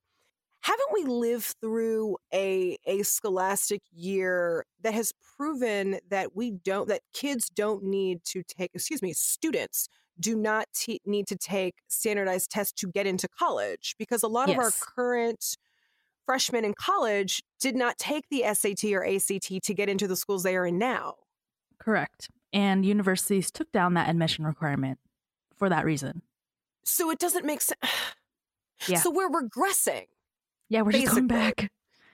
Haven't we lived through a a scholastic year that has proven that we don't that kids don't need to take excuse me students do not need to take standardized tests to get into college because a lot yes. of our current freshmen in college did not take the SAT or ACT to get into the schools they are in now. Correct. And universities took down that admission requirement for that reason. so it doesn't make sense. Yeah. So we're regressing. Yeah, we're just going back.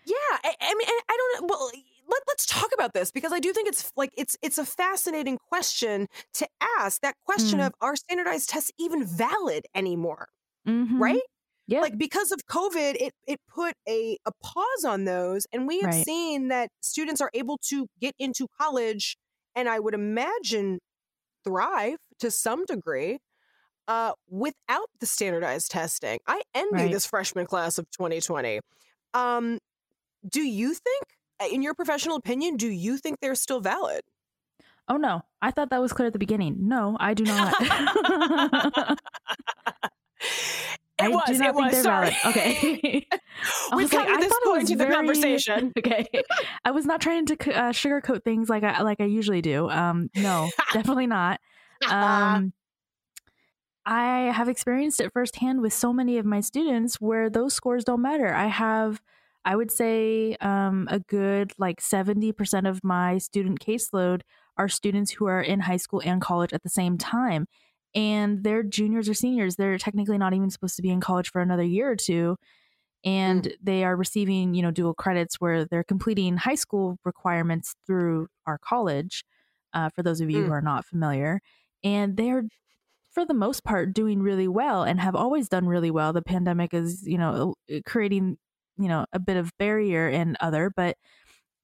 Yeah, I, I mean, I don't know. Well, let, let's talk about this because I do think it's like it's it's a fascinating question to ask. That question Mm. of are standardized tests even valid anymore? Mhm. Right? Yeah. Like because of COVID, it it put a a pause on those, and we have Right. seen that students are able to get into college, and I would imagine thrive to some degree. Uh, without the standardized testing, I envy Right. this freshman class of 2020. Um, do you think, uh, in your professional opinion, do you think they're still valid? oh no, I thought that was clear at the beginning. No, I do not. It I was. do not it think was. they're sorry. valid. Okay. I We've was like, to this point in the very- conversation. okay. I was not trying to uh, sugarcoat things like I like I usually do. Um, no, definitely not. Um, I have experienced it firsthand with so many of my students where those scores don't matter. I have, I would say, um, a good like seventy percent of my student caseload are students who are in high school and college at the same time. And they're juniors or seniors. They're technically not even supposed to be in college for another year or two and they are receiving you know dual credits where they're completing high school requirements through our college uh, for those of you Mm. who are not familiar and they're for the most part doing really well and have always done really well. The pandemic is you know creating you know a bit of barrier in other but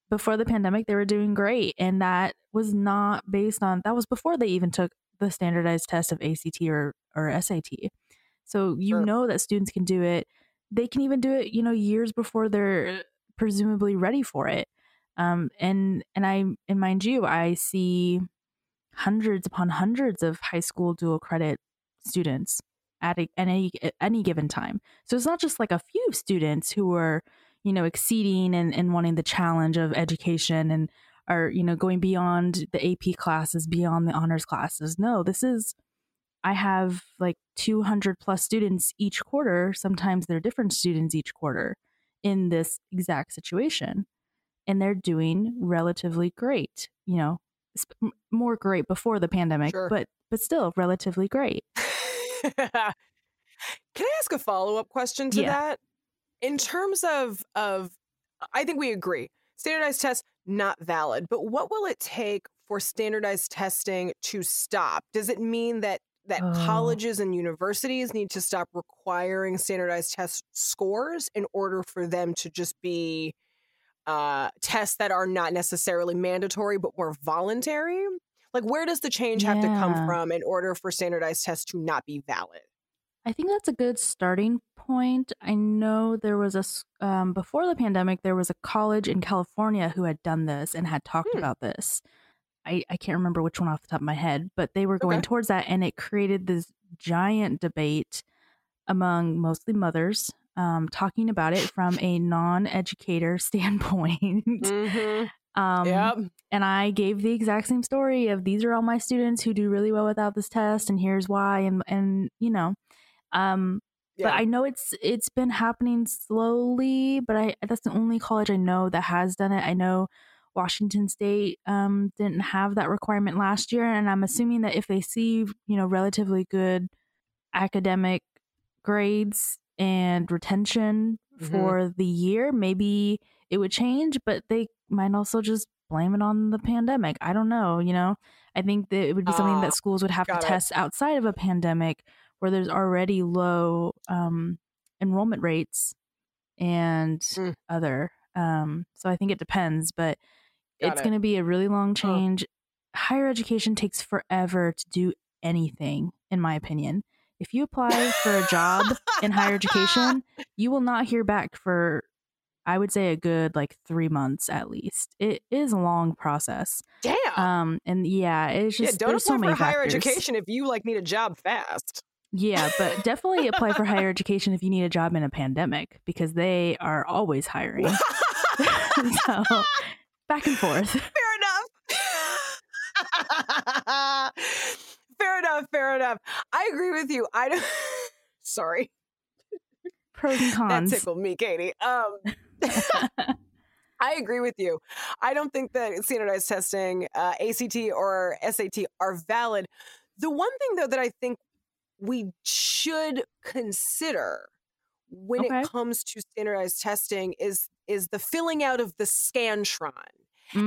before the pandemic they were doing great and that was not based on that was before they even took the standardized test of ACT or or SAT so you Sure. know that students can do it. They can even do it you know years before they're presumably ready for it. Um and and i and mind you i see hundreds upon hundreds of high school dual credit students at, a, at any at any given time so it's not just like a few students who are you know exceeding and, and wanting the challenge of education and are you know going beyond the ap classes beyond the honors classes no this is I have like 200 plus students each quarter. Sometimes they're different students each quarter in this exact situation. And they're doing relatively great, you know, sp- more great before the pandemic, Sure. but but still relatively great. Can I ask a follow up question to Yeah. that? In terms of of, I think we agree. Standardized tests not valid, but what will it take for standardized testing to stop? Does it mean that that Oh. colleges and universities need to stop requiring standardized test scores in order for them to just be uh, tests that are not necessarily mandatory but more voluntary? Like, where does the change have to come from in order for standardized tests to not be valid? I think that's a good starting point. I know there was a, um, before the pandemic, there was a college in California who had done this and had talked Hmm. about this. I, I can't remember which one off the top of my head, but they were going Okay. towards that, and it created this giant debate among mostly mothers, um, talking about it from a non-educator standpoint. Mm-hmm. Um, yep. and I gave the exact same story of these are all my students who do really well without this test, and here's why, and and you know, um, Yeah. but I know it's it's been happening slowly. But I that's the only college I know that has done it. I know Washington State um, didn't have that requirement last year, and I'm assuming that if they see you know relatively good academic grades and retention Mhm. for the year, maybe it would change. But they might also just blame it on the pandemic. I don't know. You know, I think that it would be something Ah, that schools would have to it. test outside of a pandemic where there's already low um, enrollment rates and Mm. other. Um, so I think it depends, but Got it's it. going to be a really long change. Higher education takes forever to do anything, in my opinion. If you apply for a job in higher education, you will not hear back for, I would say, a good like three months at least. It is a long process. Damn. Um, and yeah, it's yeah, just don't apply so many for higher factors. education if you like need a job fast. Yeah, but definitely apply for higher education if you need a job in a pandemic because they are always hiring. so back and forth. fair enough. Fair enough. Fair enough. I agree with you. I don't. Sorry, Pros and that cons. tickled me, Kaytie. Um, I agree with you. I don't think that standardized testing, uh, ACT or SAT, are valid. The one thing, though, that I think we should consider when Okay. it comes to standardized testing is is the filling out of the scantron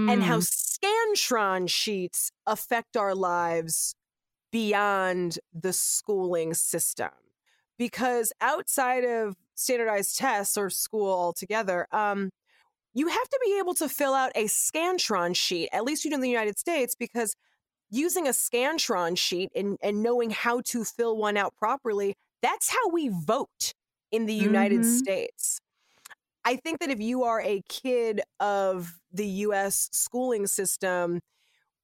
and how Mm, scantron sheets affect our lives beyond the schooling system because outside of standardized tests or school altogether um, you have to be able to fill out a scantron sheet at least you do in the united states because using a scantron sheet and, and knowing how to fill one out properly that's how we vote in the united Mhm. states I think that if you are a kid of the US schooling system,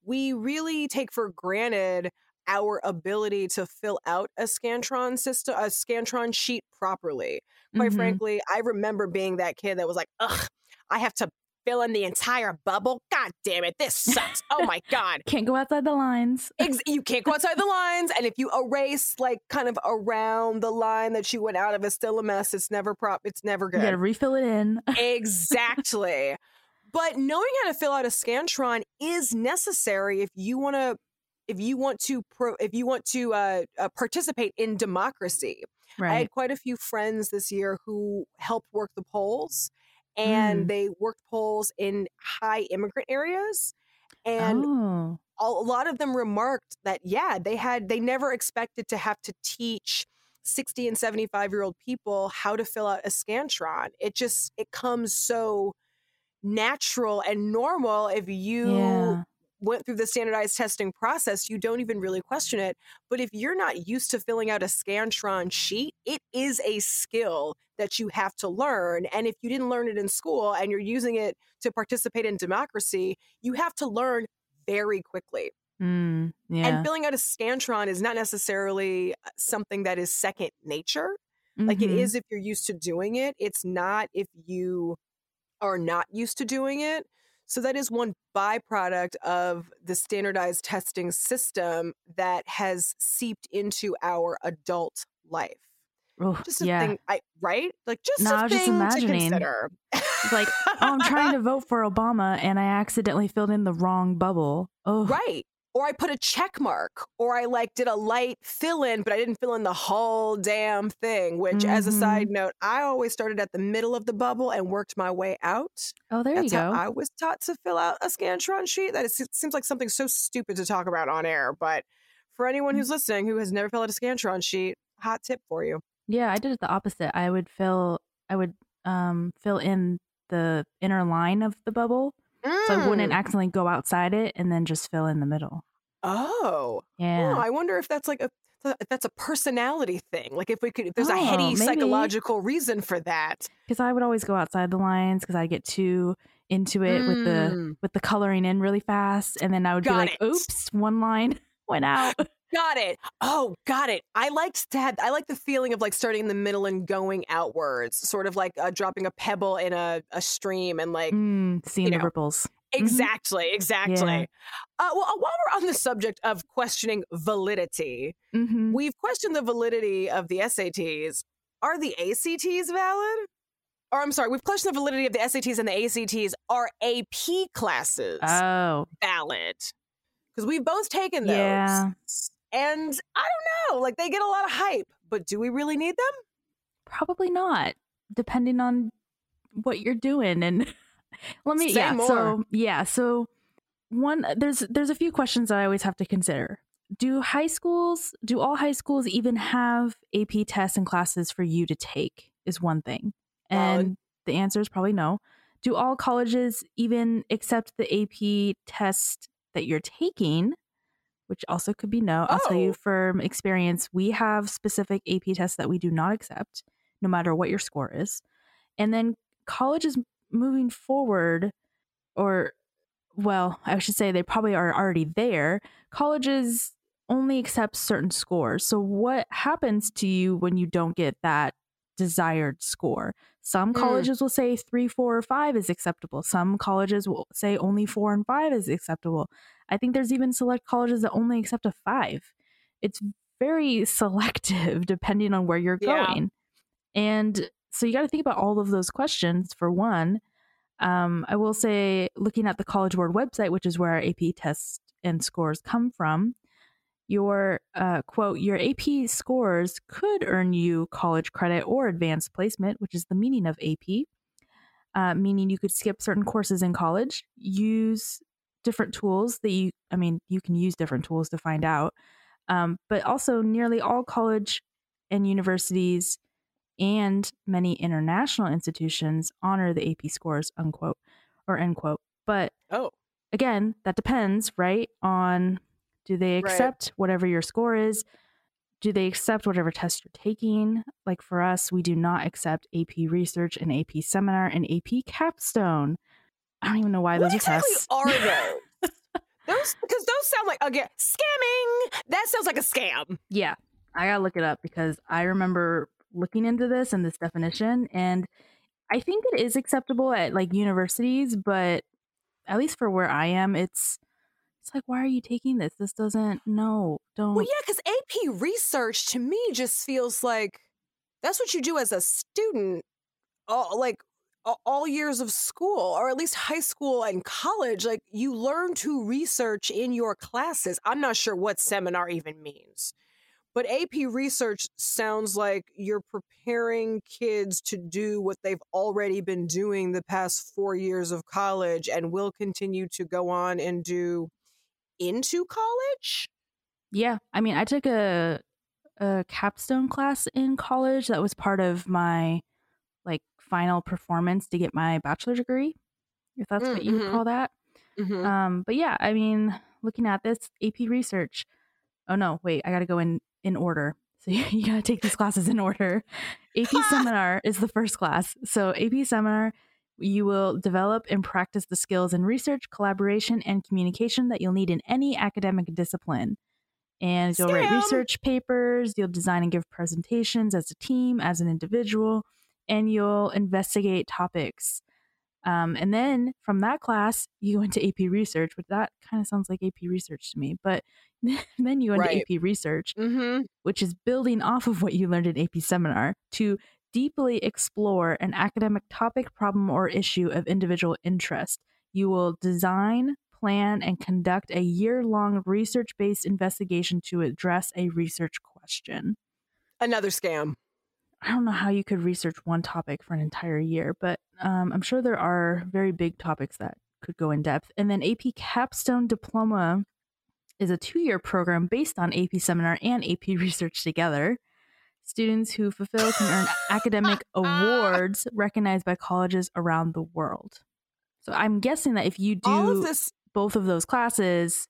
we really take for granted our ability to fill out a Scantron system, a Scantron sheet properly. Quite mhm. frankly, I remember being that kid that was like, ugh, I have to fill in the entire bubble. God damn it, this sucks. Oh my God. Can't go outside the lines. Ex- you can't go outside the lines. And if you erase like kind of around the line that you went out of, it's still a mess. It's never prop, it's never You good. got to refill it in. exactly. But knowing how to fill out a scantron is necessary if you want to if you want to pro, if you want to uh, uh, participate in democracy. I had quite a few friends this year who helped work the polls, and Mm. they worked polls in high immigrant areas. And oh. a a lot of them remarked that yeah they had they never expected to have to teach 60 and 75 year old people how to fill out a scantron it just it comes so natural and normal if you Yeah. Went through the standardized testing process you don't even really question it. But if you're not used to filling out a scantron sheet it is a skill that you have to learn. And if you didn't learn it in school and you're using it to participate in democracy you have to learn very quickly. Mm, yeah. and filling out a scantron is not necessarily uh, something that is second nature. Like it Mhm. is if you're used to doing it. It's not if you are not used to doing it so that is one byproduct of the standardized testing system that has seeped into our adult life Oh, just a yeah. thing i right like just No, I a was just thing to consider It's like, oh, I'm trying to vote for Obama and I accidentally filled in the wrong bubble. Oh, Right. Or I put a check mark, or I like did a light fill in, but I didn't fill in the whole damn thing. Which, as a Mhm. side note, I always started at the middle of the bubble and worked my way out. Oh, there That's you how go. I was taught to fill out a Scantron sheet. That is, it seems like something so stupid to talk about on air, but for anyone Mm. who's listening who has never filled out a Scantron sheet, hot tip for you. yeah, I did it the opposite. I would fill, I would um fill in the inner line of the bubble, so I wouldn't Mm. accidentally go outside it, and then just fill in the middle. Oh, Yeah. Oh, I wonder if that's like a that's a personality thing. Like if we could, if there's a Oh, heady maybe. psychological reason for that. because I would always go outside the lines because I get too into it with the Mm. with the coloring in really fast, and then I would Got be like, it. "Oops, one line went out." Got it. Oh, got it. I liked to have. I like the feeling of like starting in the middle and going outwards, sort of like uh, dropping a pebble in a, a stream and like mm, seeing the know, ripples. exactly, exactly. Yeah. Uh, well, while we're on the subject of questioning validity, hmm we've questioned the validity of the SATs. Are the ACTs valid? Or I'm sorry, we've questioned the validity of the SATs and the ACTs. Are AP classes Oh, valid? Because we've both taken those. Yeah. And I don't know, like they get a lot of hype, but do we really need them? probably not, depending on what you're doing. And let me, Say yeah. more. So yeah, so one there's there's a few questions that I always have to consider. Do high schools, do all high schools even have AP tests and classes for you to take? Is one thing, and the answer is probably no. Do all colleges even accept the AP test that you're taking? Which also could be no. I'll tell Oh. you from experience, we have specific AP tests that we do not accept, no matter what your score is. And then colleges moving forward, or well, I should say they probably are already there. Colleges only accept certain scores. So, what happens to you when you don't get that desired score? Some Mm. colleges will say three, four, or five is acceptable. Some colleges will say only four and five is acceptable. I think there's even select colleges that only accept a five. It's very selective depending on where you're Yeah. going. And so you got to think about all of those questions for one. Um, I will say, looking at the College Board website, which is where our AP tests and scores come from, your uh, quote your ap scores could earn you college credit or advanced placement which is the meaning of ap uh, meaning you could skip certain courses in college use different tools that you i mean you can use different tools to find out um, but also nearly all college and universities and many international institutions honor the ap scores unquote or end quote but oh again that depends right on do they accept right. whatever your score is? Do they accept whatever test you're taking? Like for us, we do not accept AP research and AP seminar and AP capstone. I don't even know why what those exactly are tests. Are those? those because those sound like again scamming. That sounds like a scam. Yeah, I gotta look it up because I remember looking into this and this definition, and I think it is acceptable at like universities, but at least for where I am, it's it's like, why are you taking this? This doesn't, no, don't. Well, yeah, because AP research to me just feels like that's what you do as a student, all, like all years of school, or at least high school and college. Like you learn to research in your classes. I'm not sure what seminar even means. But AP research sounds like you're preparing kids to do what they've already been doing the past four years of college and will continue to go on and do into college? Yeah. I mean, I took a a capstone class in college that was part of my like final performance to get my bachelor degree, if that's mm-hmm. what you would mm-hmm. call that. Mm-hmm. Um, but yeah, I mean, looking at this AP research. Oh no, wait, I got to go in in order. So you, you got to take these classes in order. AP seminar is the first class. So AP seminar you will develop and practice the skills in research, collaboration, and communication that you'll need in any academic discipline. And you'll write research papers, you'll design and give presentations as a team, as an individual, and you'll investigate topics. Um, and then from that class, you go into AP research, which that kind of sounds like AP research to me. But then you go into right. AP research, mm-hmm. which is building off of what you learned in AP seminar to deeply explore an academic topic, problem, or issue of individual interest. You will design, plan, and conduct a year long research based investigation to address a research question. Another scam. I don't know how you could research one topic for an entire year, but um, I'm sure there are very big topics that could go in depth. And then AP Capstone Diploma is a two year program based on AP Seminar and AP Research together. Students who fulfill can earn academic awards recognized by colleges around the world. So I'm guessing that if you do of this- both of those classes,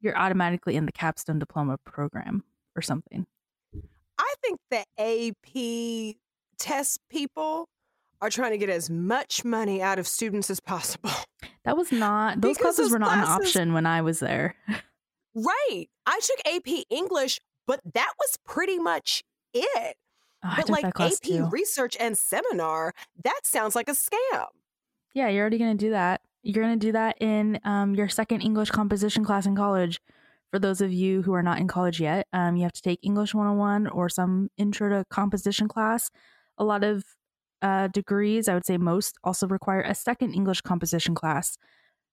you're automatically in the capstone diploma program or something. I think the AP test people are trying to get as much money out of students as possible. That was not those because classes were not classes, an option when I was there. right. I took AP English, but that was pretty much it. Oh, but like AP too. research and seminar, that sounds like a scam. Yeah, you're already going to do that. You're going to do that in um, your second English composition class in college. For those of you who are not in college yet, um, you have to take English 101 or some intro to composition class. A lot of uh, degrees, I would say most, also require a second English composition class.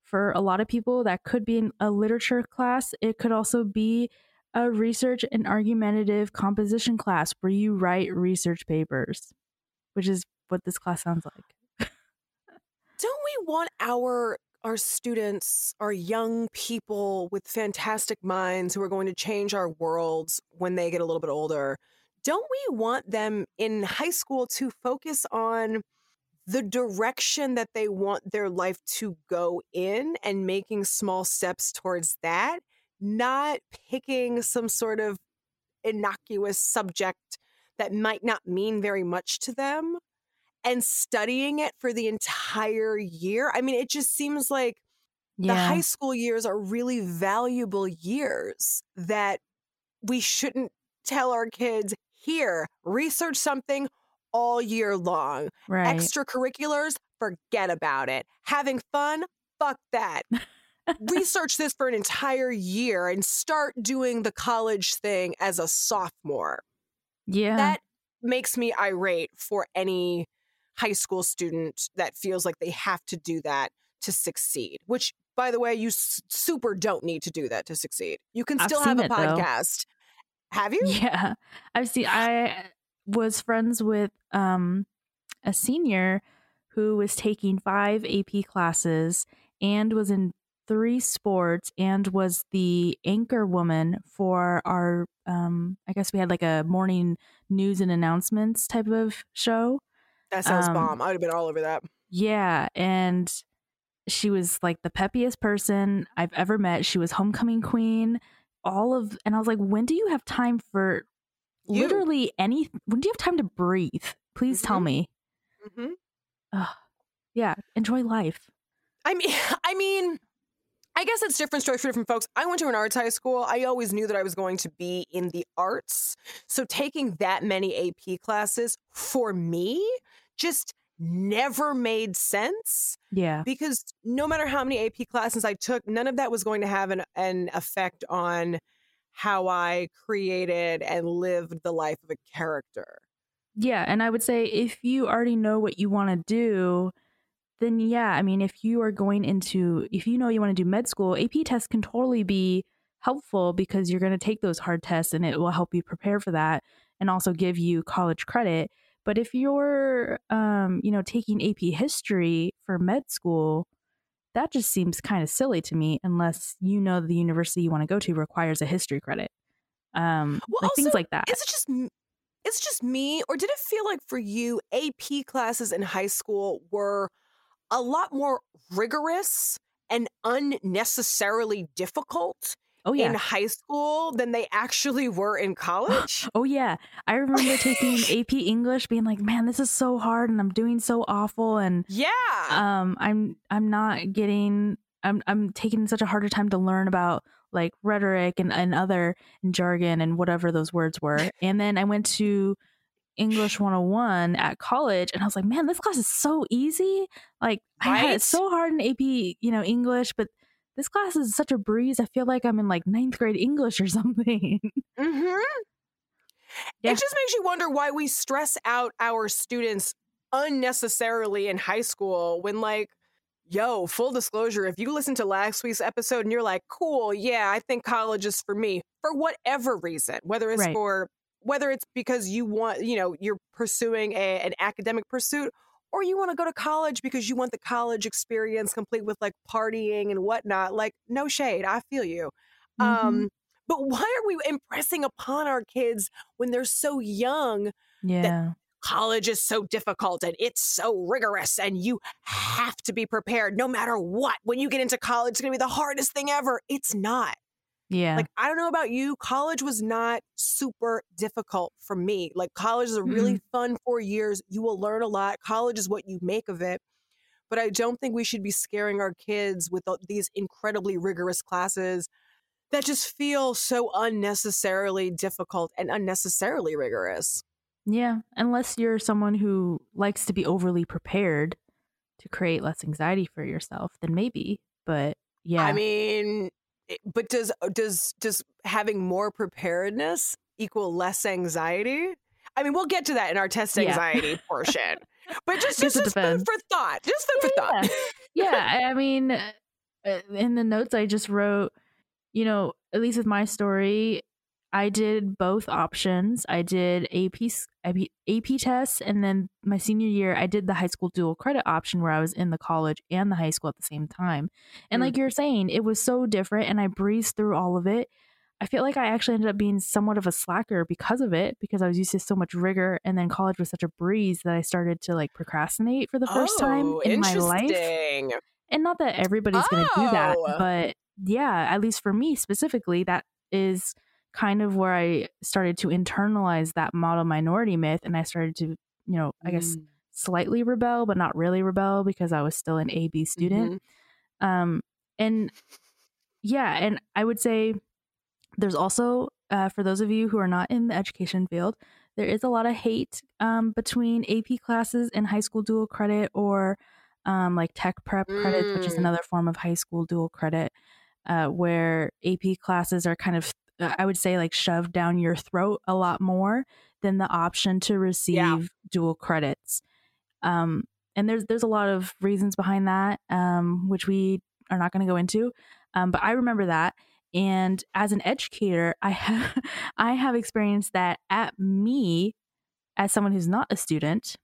For a lot of people, that could be a literature class. It could also be a research and argumentative composition class where you write research papers, which is what this class sounds like. Don't we want our our students, our young people with fantastic minds who are going to change our worlds when they get a little bit older? Don't we want them in high school to focus on the direction that they want their life to go in and making small steps towards that not picking some sort of innocuous subject that might not mean very much to them and studying it for the entire year. I mean, it just seems like yeah. the high school years are really valuable years that we shouldn't tell our kids here, research something all year long. Right. Extracurriculars, forget about it. Having fun, fuck that. research this for an entire year and start doing the college thing as a sophomore. Yeah. That makes me irate for any high school student that feels like they have to do that to succeed, which by the way, you s- super don't need to do that to succeed. You can still have a it, though. podcast. Have you? Yeah. I've seen I was friends with um a senior who was taking 5 AP classes and was in three sports and was the anchor woman for our um I guess we had like a morning news and announcements type of show. That sounds Um, bomb. I would have been all over that. Yeah, and she was like the peppiest person I've ever met. She was homecoming queen. All of and I was like, when do you have time for You. literally any when do you have time to breathe? Please tell Mhm. me. hmm Yeah, enjoy life. I mean, I mean, I guess it's different strokes for different folks. I went to an arts high school. I always knew that I was going to be in the arts. So taking that many AP classes for me just never made sense Yeah. because no matter how many AP classes I took, none of that was going to have an, an effect on how I created and lived the life of a character. Yeah, and I would say if you already know what you want to do, then yeah, I mean, if you are going into, if you know you want to do med school, AP tests can totally be helpful because you're going to take those hard tests and it will help you prepare for that and also give you college credit. But if you're, um, you know, taking AP history for med school, that just seems kind of silly to me unless you know the university you want to go to requires a history credit. Um, Well, like things like that. Is it just it's just me, or did it feel like for you AP classes in high school were a lot more rigorous and unnecessarily difficult Oh yeah. in high school than they actually were in college? Oh yeah, I remember taking AP English, being like, "Man, this is so hard, and I'm doing so awful, and yeah. um, I'm I'm not getting, I'm I'm taking such a harder time to learn about like rhetoric and and other and jargon and whatever those words were." And then I went to English 101 at college, and I was like, "Man, this class is so easy. Like I had it so hard in AP, you know, English, but." This class is such a breeze. I feel like I'm in like ninth grade English or something. hmm Yeah. It just makes you wonder why we stress out our students unnecessarily in high school when, like, yo, full disclosure, if you listen to last week's episode and you're like, cool, yeah, I think college is for me, for whatever reason, whether it's Right. for whether it's because you want, you know, you're pursuing a, an academic pursuit or you want to go to college because you want the college experience complete with like partying and whatnot, like no shade, I feel you. Mhm. Um, but why are we impressing upon our kids when they're so young? yeah. College is so difficult and it's so rigorous, and you have to be prepared no matter what. When you get into college, it's gonna be the hardest thing ever. It's not. Yeah. Like, I don't know about you, college was not super difficult for me. Like, college is a really mm-hmm. fun four years. You will learn a lot. College is what you make of it. But I don't think we should be scaring our kids with these incredibly rigorous classes that just feel so unnecessarily difficult and unnecessarily rigorous. yeah. Unless you're someone who likes to be overly prepared to create less anxiety for yourself, then maybe. But yeah. I mean, but does does does having more preparedness equal less anxiety? I mean, we'll get to that in our test Yeah. anxiety portion. But just just, just food for thought. Just food for Yeah, thought. yeah. I I mean, uh, uh, in the notes I just wrote, you know, at least with my story, I did both options. I did AP AP, AP tests, and then my senior year, I did the high school dual credit option where I was in the college and the high school at the same time. And Mm. like you're saying, it was so different, and I breezed through all of it. I feel like I actually ended up being somewhat of a slacker because of it, because I was used to so much rigor, and then college was such a breeze that I started to like procrastinate for the first time Oh, in my life and not that everybody's going to do that Oh. but yeah at least for me specifically that is kind of where i started to internalize that model minority myth and i started to you know i guess Mm, slightly rebel but not really rebel because i was still an ab student mhm. um and yeah and i would say there's also uh, for those of you who are not in the education field there is a lot of hate um, between ap classes and high school dual credit or um, like tech prep credits which is Mm. another form of high school dual credit uh, where ap classes are kind of i would say like shoved down your throat a lot more than the option to receive dual credits um, and there's there's a lot of reasons behind that um, which we are not going to go into. Um, but I remember that. And as an educator, I have I have experienced that at me as someone who's not a student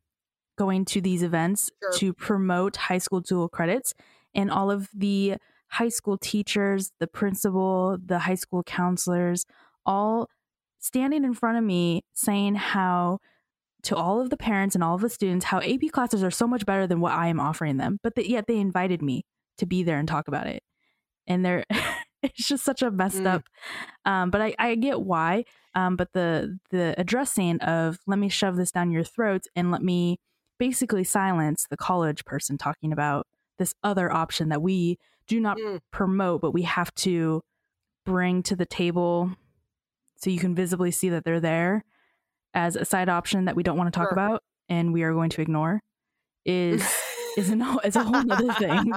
going to these events Sure. to promote high school dual credits and all of the high school teachers, the principal, the high school counselors, all standing in front of me saying how to all of the parents and all of the students how AP classes are so much better than what I am offering them. But th- yet they invited me to be there and talk about it. And they're it's just such a messed Mm. up um, but I, I get why um, but the the addressing of let me shove this down your throats and let me basically silence the college person talking about this other option that we do not Mm. promote but we have to bring to the table so you can visibly see that they're there as a side option that we don't want to talk Sure. about and we are going to ignore is is an, is a whole other thing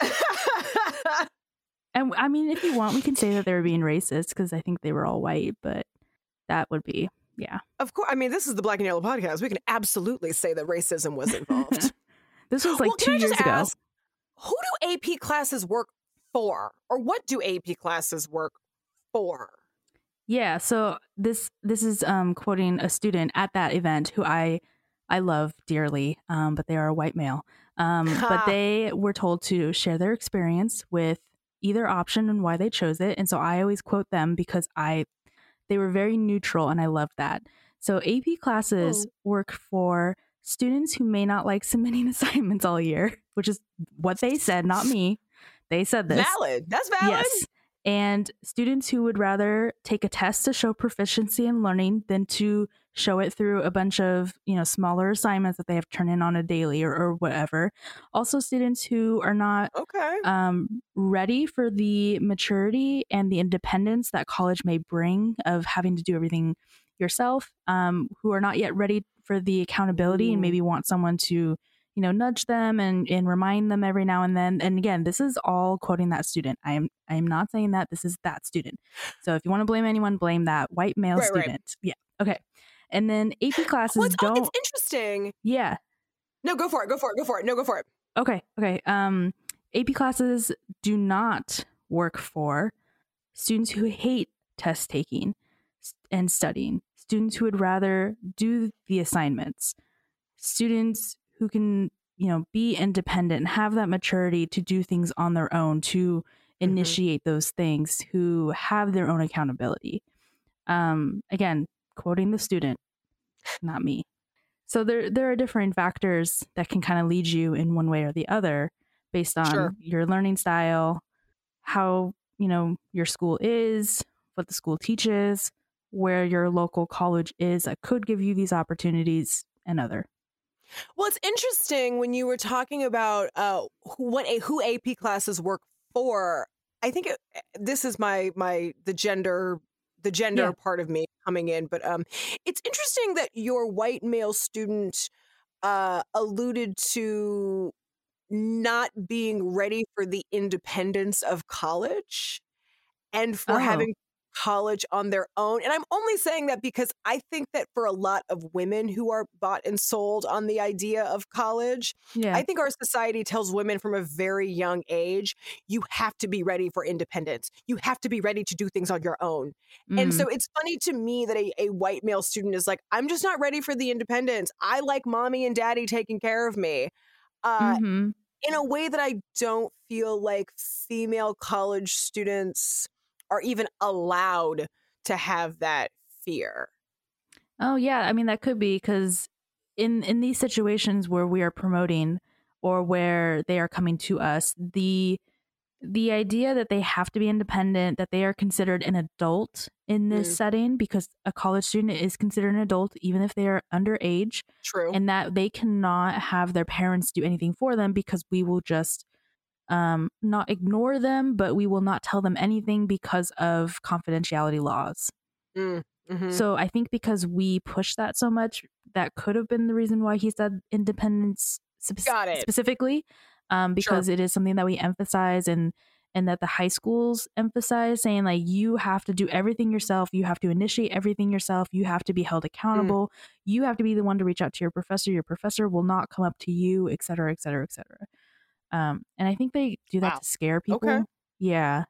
and i mean if you want we can say that they were being racist because i think they were all white but that would be yeah of course, I mean, this is the Black and Yellow podcast. We can absolutely say that racism was involved. this was like Well, two years ago ask, who do AP classes work for, or what do AP classes work for? Yeah, so this this is um quoting a student at that event who I I love dearly, um, but they are a white male. Um, but they were told to share their experience with either option and why they chose it. And so I always quote them because I they were very neutral and I loved that. So AP classes work for students who may not like submitting assignments all year, which is what they said, not me. They said this. Valid. That's valid. Yes. And students who would rather take a test to show proficiency in learning than to show it through a bunch of, you know, smaller assignments that they have to turn in on a daily or, or whatever. Also students who are not Okay. um, ready for the maturity and the independence that college may bring of having to do everything yourself, um, who are not yet ready for the accountability Ooh. and maybe want someone to, you know, nudge them and, and remind them every now and then. And again, this is all quoting that student. I am I am not saying that this is that student. So if you want to blame anyone, blame that white male Right, right. student. Yeah. Okay. And then AP classes Well, it's, oh, don't. it's interesting. yeah. No, go for it. Go for it. Go for it. No, go for it. Okay, okay. Um, AP classes do not work for students who hate test taking and studying, students who would rather do the assignments, students who can, you know, be independent and have that maturity to do things on their own, to initiate those things, who have their own accountability. Um, again, quoting the student, not me. So there there are different factors that can kind of lead you in one way or the other based on Sure. your learning style, how, you know, your school is, what the school teaches, where your local college is that could give you these opportunities and other. Well, it's interesting when you were talking about uh, who, what a, who AP classes work for. I think it, this is my my the gender the gender Yeah. part of me coming in, but um, it's interesting that your white male student uh, alluded to not being ready for the independence of college and for Oh. having college on their own. And I'm only saying that because I think that for a lot of women who are bought and sold on the idea of college, Yeah. I think our society tells women from a very young age, you have to be ready for independence. You have to be ready to do things on your own. And Mm. so it's funny to me that a, a white male student is like, I'm just not ready for the independence. I like mommy and daddy taking care of me. Uh, Mhm. in a way that I don't feel like female college students are even allowed to have that fear. Oh yeah, I mean that could be because in in these situations where we are promoting or where they are coming to us, the the idea that they have to be independent, that they are considered an adult in this Mm. setting because a college student is considered an adult even if they are underage, True. and that they cannot have their parents do anything for them because we will just um, not ignore them, but we will not tell them anything because of confidentiality laws. Mm, mhm. So I think because we push that so much, that could have been the reason why he said independence spe- Got it. specifically, um, because it is something that we emphasize and and that the high schools emphasize, saying like you have to do everything yourself, you have to initiate everything yourself, you have to be held accountable, you have to be the one to reach out to your professor. Your professor will not come up to you, et cetera, et cetera, et cetera. Um, and I think they do that Wow. to scare people. Okay. Yeah.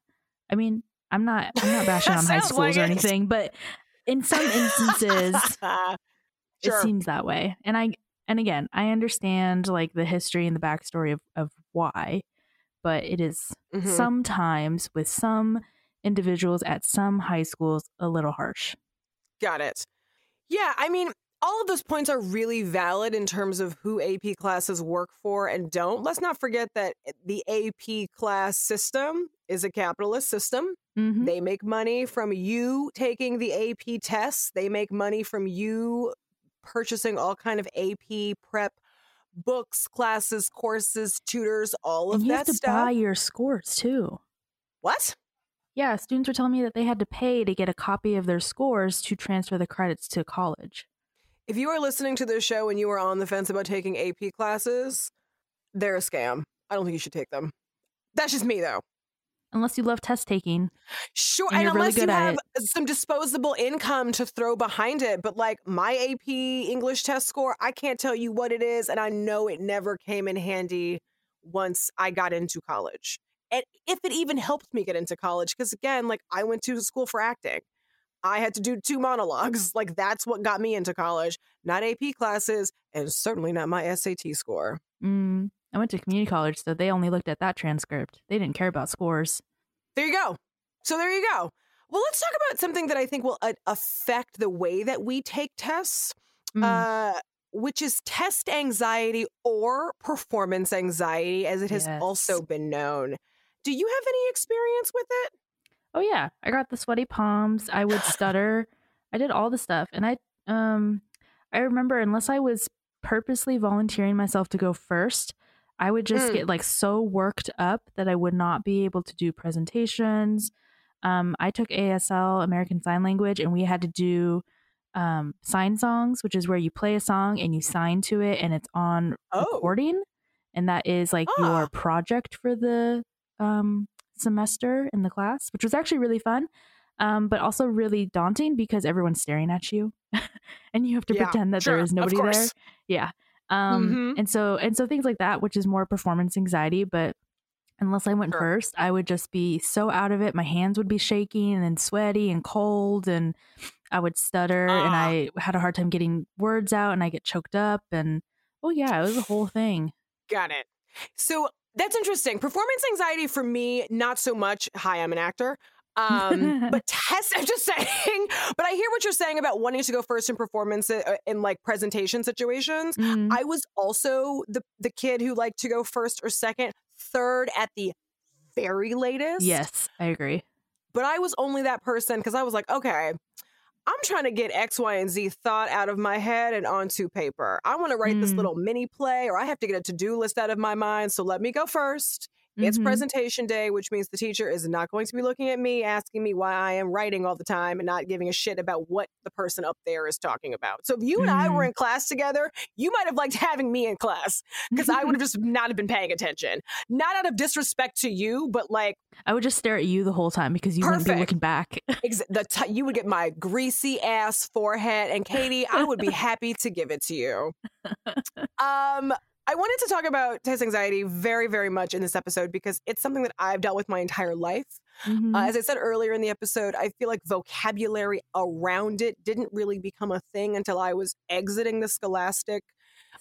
I mean, I'm not I'm not bashing on high schools like or anything, but in some instances Sure. it seems that way. And I and again, I understand like the history and the backstory of, of why, but it is Mhm. sometimes with some individuals at some high schools a little harsh. Got it. Yeah, I mean, all of those points are really valid in terms of who AP classes work for and don't. Let's not forget that the AP class system is a capitalist system. Mm-hmm. They make money from you taking the AP tests. They make money from you purchasing all kind of AP prep books, classes, courses, tutors, all of And you that have to stuff. buy your scores too. what? Yeah, students were telling me that they had to pay to get a copy of their scores to transfer the credits to college. If you are listening to this show and you are on the fence about taking AP classes, they're a scam. I don't think you should take them. That's just me, though. Unless you love test taking. Sure, And and, you're really unless you have some disposable income to throw behind it, but like my AP English test score, I can't tell you what it is, and I know it never came in handy once I got into college. And if it even helped me get into college, because again, like I went to school for acting. I had to do two monologues. Like that's what got me into college, not AP classes, and certainly not my SAT score. Mm, I went to community college, so they only looked at that transcript. They didn't care about scores. There you go. So there you go. Well, let's talk about something that I think will uh, affect the way that we take tests, Mm. uh, which is test anxiety or performance anxiety, as it has Yes. also been known. Do you have any experience with it? Oh yeah, I got the sweaty palms. I would stutter. I did all the stuff, and I um, I remember unless I was purposely volunteering myself to go first, I would just Mm. get like so worked up that I would not be able to do presentations. Um, I took ASL American Sign Language, and we had to do um, sign songs, which is where you play a song and you sign to it, and it's on Oh. recording, and that is like Ah. your project for the um, semester in the class, which was actually really fun, um, but also really daunting because everyone's staring at you, and you have to Yeah, pretend that sure, there is nobody there. Yeah, um, Mhm. and so and so things like that, which is more performance anxiety, but. Unless I went Sure. first, I would just be so out of it. My hands would be shaking and sweaty and cold, and I would stutter, and Ah. I had a hard time getting words out, and I get choked up, and oh yeah, it was a whole thing. Got it. So that's interesting. Performance anxiety for me, not so much. Hi, I'm an actor. Um, but test, I'm just saying. But I hear what you're saying about wanting to go first in performance uh, in like presentation situations. Mhm. I was also the the kid who liked to go first or second, third at the very latest. yes, I agree. But I was only that person because I was like, okay, I'm trying to get X, Y, and Z thought out of my head and onto paper. I want to write this Mm. little mini play, or I have to get a to do list out of my mind. So let me go first. It's Mhm. presentation day, which means the teacher is not going to be looking at me, asking me why I am writing all the time and not giving a shit about what the person up there is talking about. So if you and I were Mm. in class together, you might have liked having me in class because I would have just not have been paying attention. Not out of disrespect to you, but like I would just stare at you the whole time because you wouldn't be looking back. ex- the t- you would get my greasy ass forehead, and Kaytie, I would be happy to give it to you. Um, I wanted to talk about test anxiety very, very much in this episode because it's something that I've dealt with my entire life. Mhm. Uh, as I said earlier in the episode, I feel like vocabulary around it didn't really become a thing until I was exiting the scholastic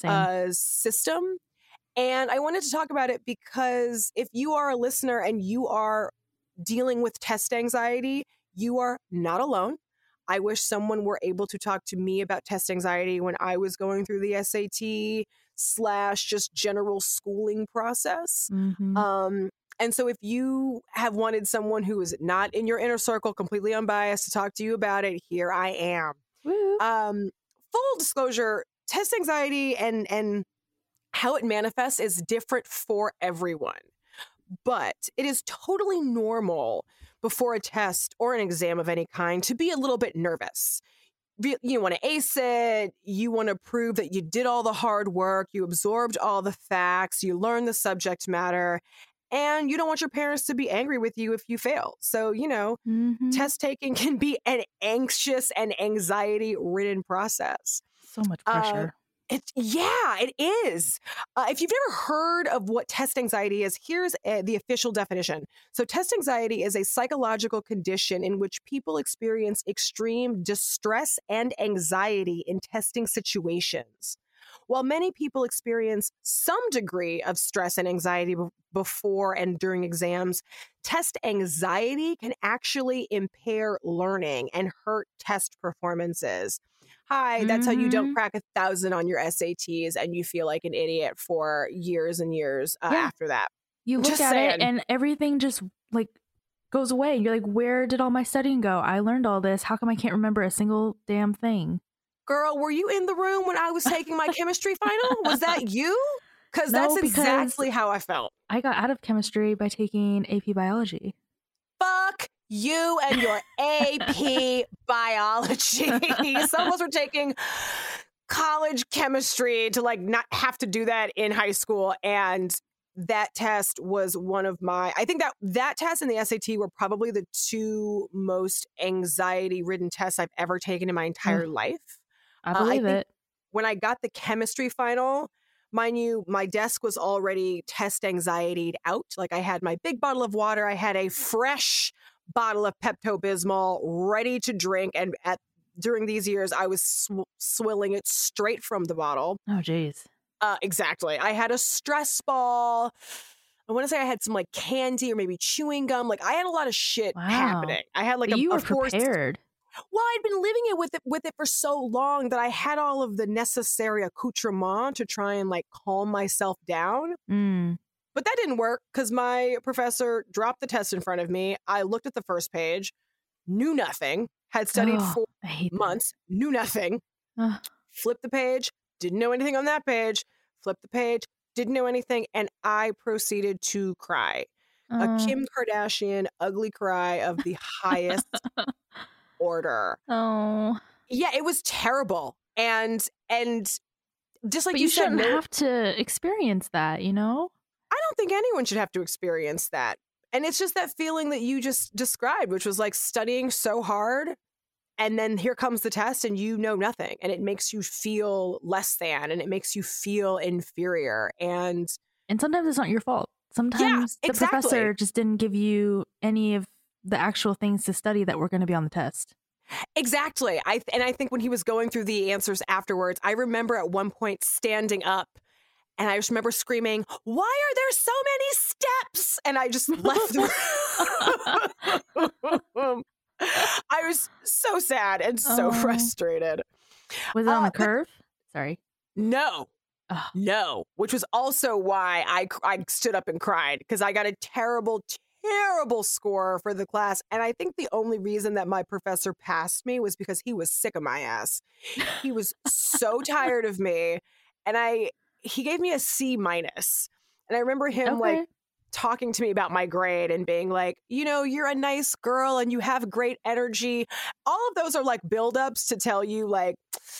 uh, system. And I wanted to talk about it because if you are a listener and you are dealing with test anxiety, you are not alone. I wish someone were able to talk to me about test anxiety when I was going through the SAT slash just general schooling process. Mhm. Um, and so if you have wanted someone who is not in your inner circle, completely unbiased, to talk to you about it, here I am um, full disclosure, test anxiety and and how it manifests is different for everyone. But it is totally normal before a test or an exam of any kind to be a little bit nervous. You want to ace it. You want to prove that you did all the hard work, you absorbed all the facts, you learned the subject matter, and you don't want your parents to be angry with you if you fail. So, you know, Mhm. test taking can be an anxious and anxiety ridden process. so much uh, pressure. It, yeah, it is. Uh, if you've never heard of what test anxiety is, here's a, the official definition. So, test anxiety is a psychological condition in which people experience extreme distress and anxiety in testing situations. While many people experience some degree of stress and anxiety b- before and during exams, test anxiety can actually impair learning and hurt test performances hi, that's mm-hmm. how you don't mm-hmm. crack a thousand on your SATs and you feel like an idiot for years and years uh, yeah. after that. You look just at saying. it and everything just like goes away. You're like, where did all my studying go? I learned all this. How come I can't remember a single damn thing? Girl, were you in the room when I was taking my chemistry final? Was that you? Because no, that's exactly how I felt. I got out of chemistry by taking AP biology. Fuck you and your AP biology. Some of us were taking college chemistry to like not have to do that in high school and that test was one of my i think that that test and the sat were probably the two most anxiety ridden tests i've ever taken in my entire mm. life i believe uh, I it when i got the chemistry final mind you my desk was already test anxietied out like i had my big bottle of water i had a fresh bottle of Pepto Bismol ready to drink. And at during these years, I was sw- swilling it straight from the bottle. Oh, geez. Uh, exactly. I had a stress ball. I want to say I had some like candy or maybe chewing gum. Like I had a lot of shit wow. happening. I had like but a, you were forced, prepared. Well, I'd been living it with it with it for so long that I had all of the necessary accoutrement to try and like calm myself down. Mm. But that didn't work because my professor dropped the test in front of me. I looked at the first page, knew nothing, had studied oh, for months, that. knew nothing, uh. flipped the page, didn't know anything on that page, flipped the page, didn't know anything, and I proceeded to cry. Uh. A Kim Kardashian ugly cry of the highest order. Oh. Yeah, it was terrible. And and just like you, you shouldn't no, have to experience that, you know? I don't think anyone should have to experience that. And it's just that feeling that you just described, which was like studying so hard. And then here comes the test, and you know nothing. And it makes you feel less than, and it makes you feel inferior. And and sometimes it's not your fault. Sometimes yeah, the exactly. professor just didn't give you any of the actual things to study that were going to be on the test. Exactly. I and I think when he was going through the answers afterwards, I remember at one point standing up and I just remember screaming, Why are there so many steps? And I just left the room. I was so sad and so oh. frustrated. Was it on uh, the curve? Sorry. No. Oh. No, which was also why I I stood up and cried because I got a terrible terrible score for the class and I think the only reason that my professor passed me was because he was sick of my ass. He was so tired of me and I he gave me a C minus. And I remember him okay. like talking to me about my grade and being like, you know, you're a nice girl and you have great energy. All of those are like buildups to tell you, like,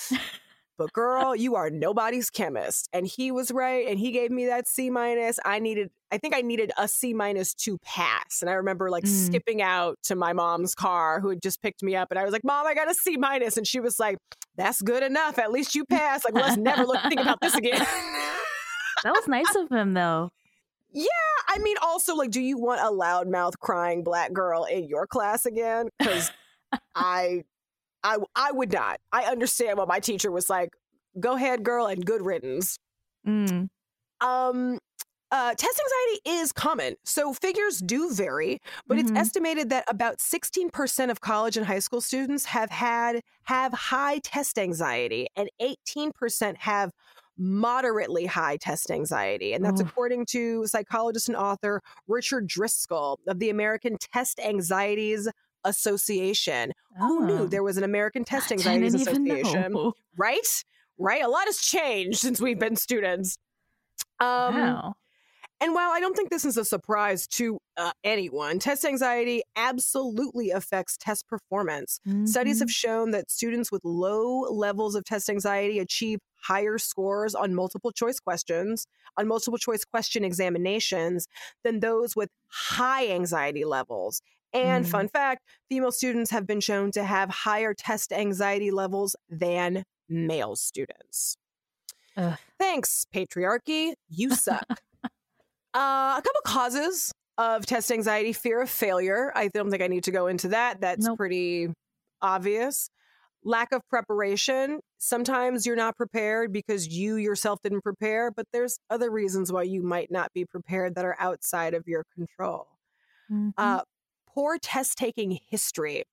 but girl, you are nobody's chemist. And he was right. And he gave me that C minus. I needed, I think I needed a C minus to pass. And I remember like mm. skipping out to my mom's car who had just picked me up. And I was like, Mom, I got a C minus. And she was like, That's good enough. At least you passed. Like, let's never look think about this again. that was nice of him though. Yeah, I mean, also, like, do you want a loudmouth crying black girl in your class again? Because I I I would not. I understand what my teacher was like. Go ahead, girl, and good riddance. Mm. Um, uh, test anxiety is common, so figures do vary, but mm-hmm. it's estimated that about 16% of college and high school students have had have high test anxiety, and 18% have moderately high test anxiety. And that's according to psychologist and author Richard Driscoll of the American Test Anxieties Association. Oh. Who knew oh. there was an American Test Anxieties Association? Right? Right? A lot has changed since we've been students. Um, wow. And while I don't think this is a surprise to uh, anyone, test anxiety absolutely affects test performance. Mm-hmm. Studies have mm-hmm. shown that students with low levels of test anxiety achieve higher scores on multiple choice questions, on multiple choice question examinations, than those with high anxiety levels. And mm. fun fact female students have been shown to have higher test anxiety levels than male students. Ugh. Thanks, patriarchy. You suck. Uh, a couple causes of test anxiety fear of failure. I don't think I need to go into that. That's nope. pretty obvious. Lack of preparation. Sometimes you're not prepared because you yourself didn't prepare, but there's other reasons why you might not be prepared that are outside of your control. Mm-hmm. Uh, poor test taking history.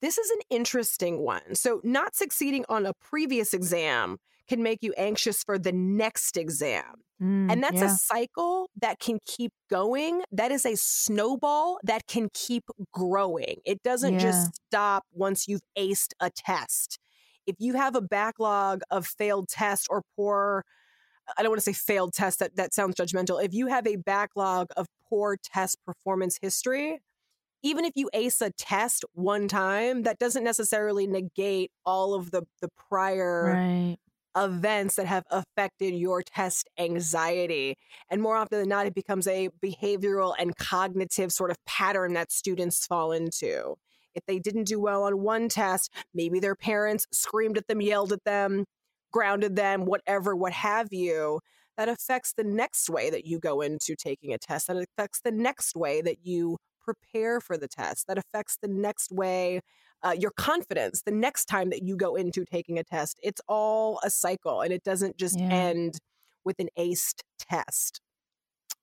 This is an interesting one. So, not succeeding on a previous exam can make you anxious for the next exam. Mm, and that's yeah. a cycle that can keep going. That is a snowball that can keep growing. It doesn't yeah. just stop once you've aced a test. If you have a backlog of failed tests or poor, I don't want to say failed tests, that, that sounds judgmental. If you have a backlog of poor test performance history, even if you ace a test one time, that doesn't necessarily negate all of the the prior right events that have affected your test anxiety. And more often than not, it becomes a behavioral and cognitive sort of pattern that students fall into. If they didn't do well on one test, maybe their parents screamed at them, yelled at them, grounded them, whatever, what have you. That affects the next way that you go into taking a test. That affects the next way that you prepare for the test. That affects the next way uh, your confidence the next time that you go into taking a test. It's all a cycle and it doesn't just yeah. end with an aced test.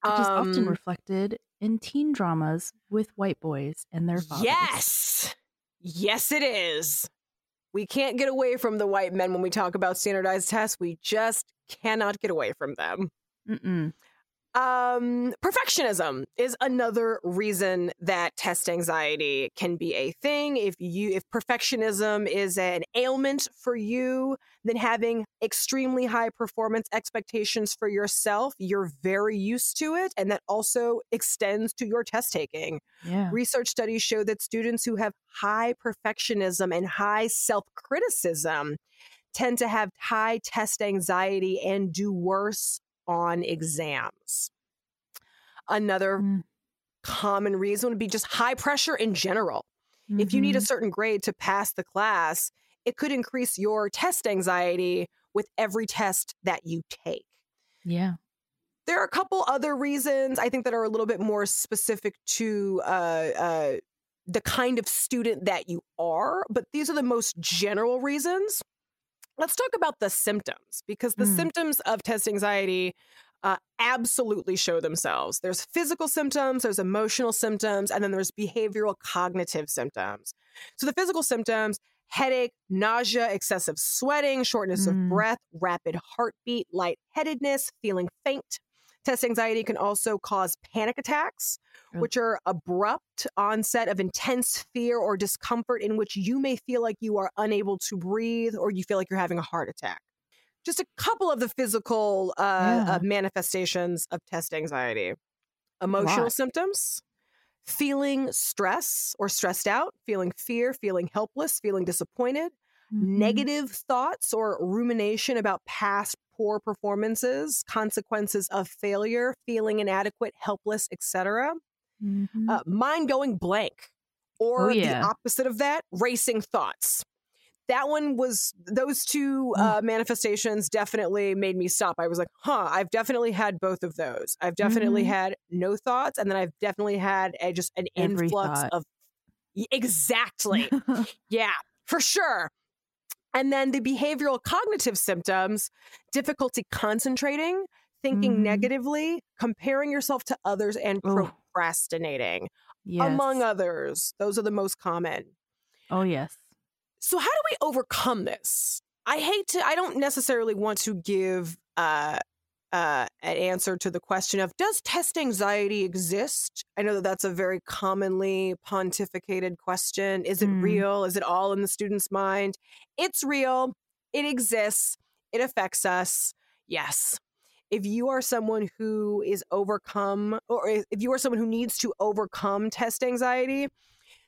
Which um, is often reflected in teen dramas with white boys and their fathers. Yes. Yes, it is. We can't get away from the white men when we talk about standardized tests. We just cannot get away from them. Mm-mm. Um, perfectionism is another reason that test anxiety can be a thing. If you if perfectionism is an ailment for you, then having extremely high performance expectations for yourself, you're very used to it, and that also extends to your test taking. Yeah. Research studies show that students who have high perfectionism and high self criticism tend to have high test anxiety and do worse on exams. Another mm. common reason would be just high pressure in general. Mm-hmm. If you need a mm-hmm. certain grade to pass the class, it could increase your test anxiety with every test that you take. Yeah. There are a couple other reasons I think that are a little bit more specific to uh, uh, the kind of student that you are, but these are the most general reasons. Let's talk about the symptoms because the mm. symptoms of test anxiety uh, absolutely show themselves. There's physical symptoms, there's emotional symptoms, and then there's behavioral cognitive symptoms. So the physical symptoms headache, nausea, excessive sweating, shortness mm. of breath, rapid heartbeat, lightheadedness, feeling faint, Test anxiety can also cause panic attacks, oh. which are abrupt onset of intense fear or discomfort in which you may feel like you are unable to breathe or you feel like you're having a heart attack. Just a couple of the physical uh, yeah. uh, manifestations of test anxiety. Emotional symptoms, feeling stress or stressed out, feeling fear, feeling helpless, feeling disappointed, mm-hmm. negative thoughts or rumination about past poor performances, consequences of failure, feeling inadequate, helpless, etc. Mm-hmm. Uh, mind going blank, or oh, yeah. the opposite of that, racing thoughts. That one was those two uh, manifestations definitely made me stop. I was like, huh, I've definitely had both of those. I've definitely mm-hmm. had no thoughts, and then I've definitely had a, just an Every influx thought. of exactly, yeah, for sure. And then the behavioral cognitive symptoms difficulty concentrating, thinking mm negatively, comparing yourself to others, and Ooh. procrastinating, yes. among others. Those are the most common. Oh, yes. So, how do we overcome this? I hate to, I don't necessarily want to give uh, uh, an answer to the question of does test anxiety exist? I know that that's a very commonly pontificated question. Is it mm. real? Is it all in the student's mind? It's real. It exists. It affects us. Yes. If you are someone who is overcome, or if you are someone who needs to overcome test anxiety,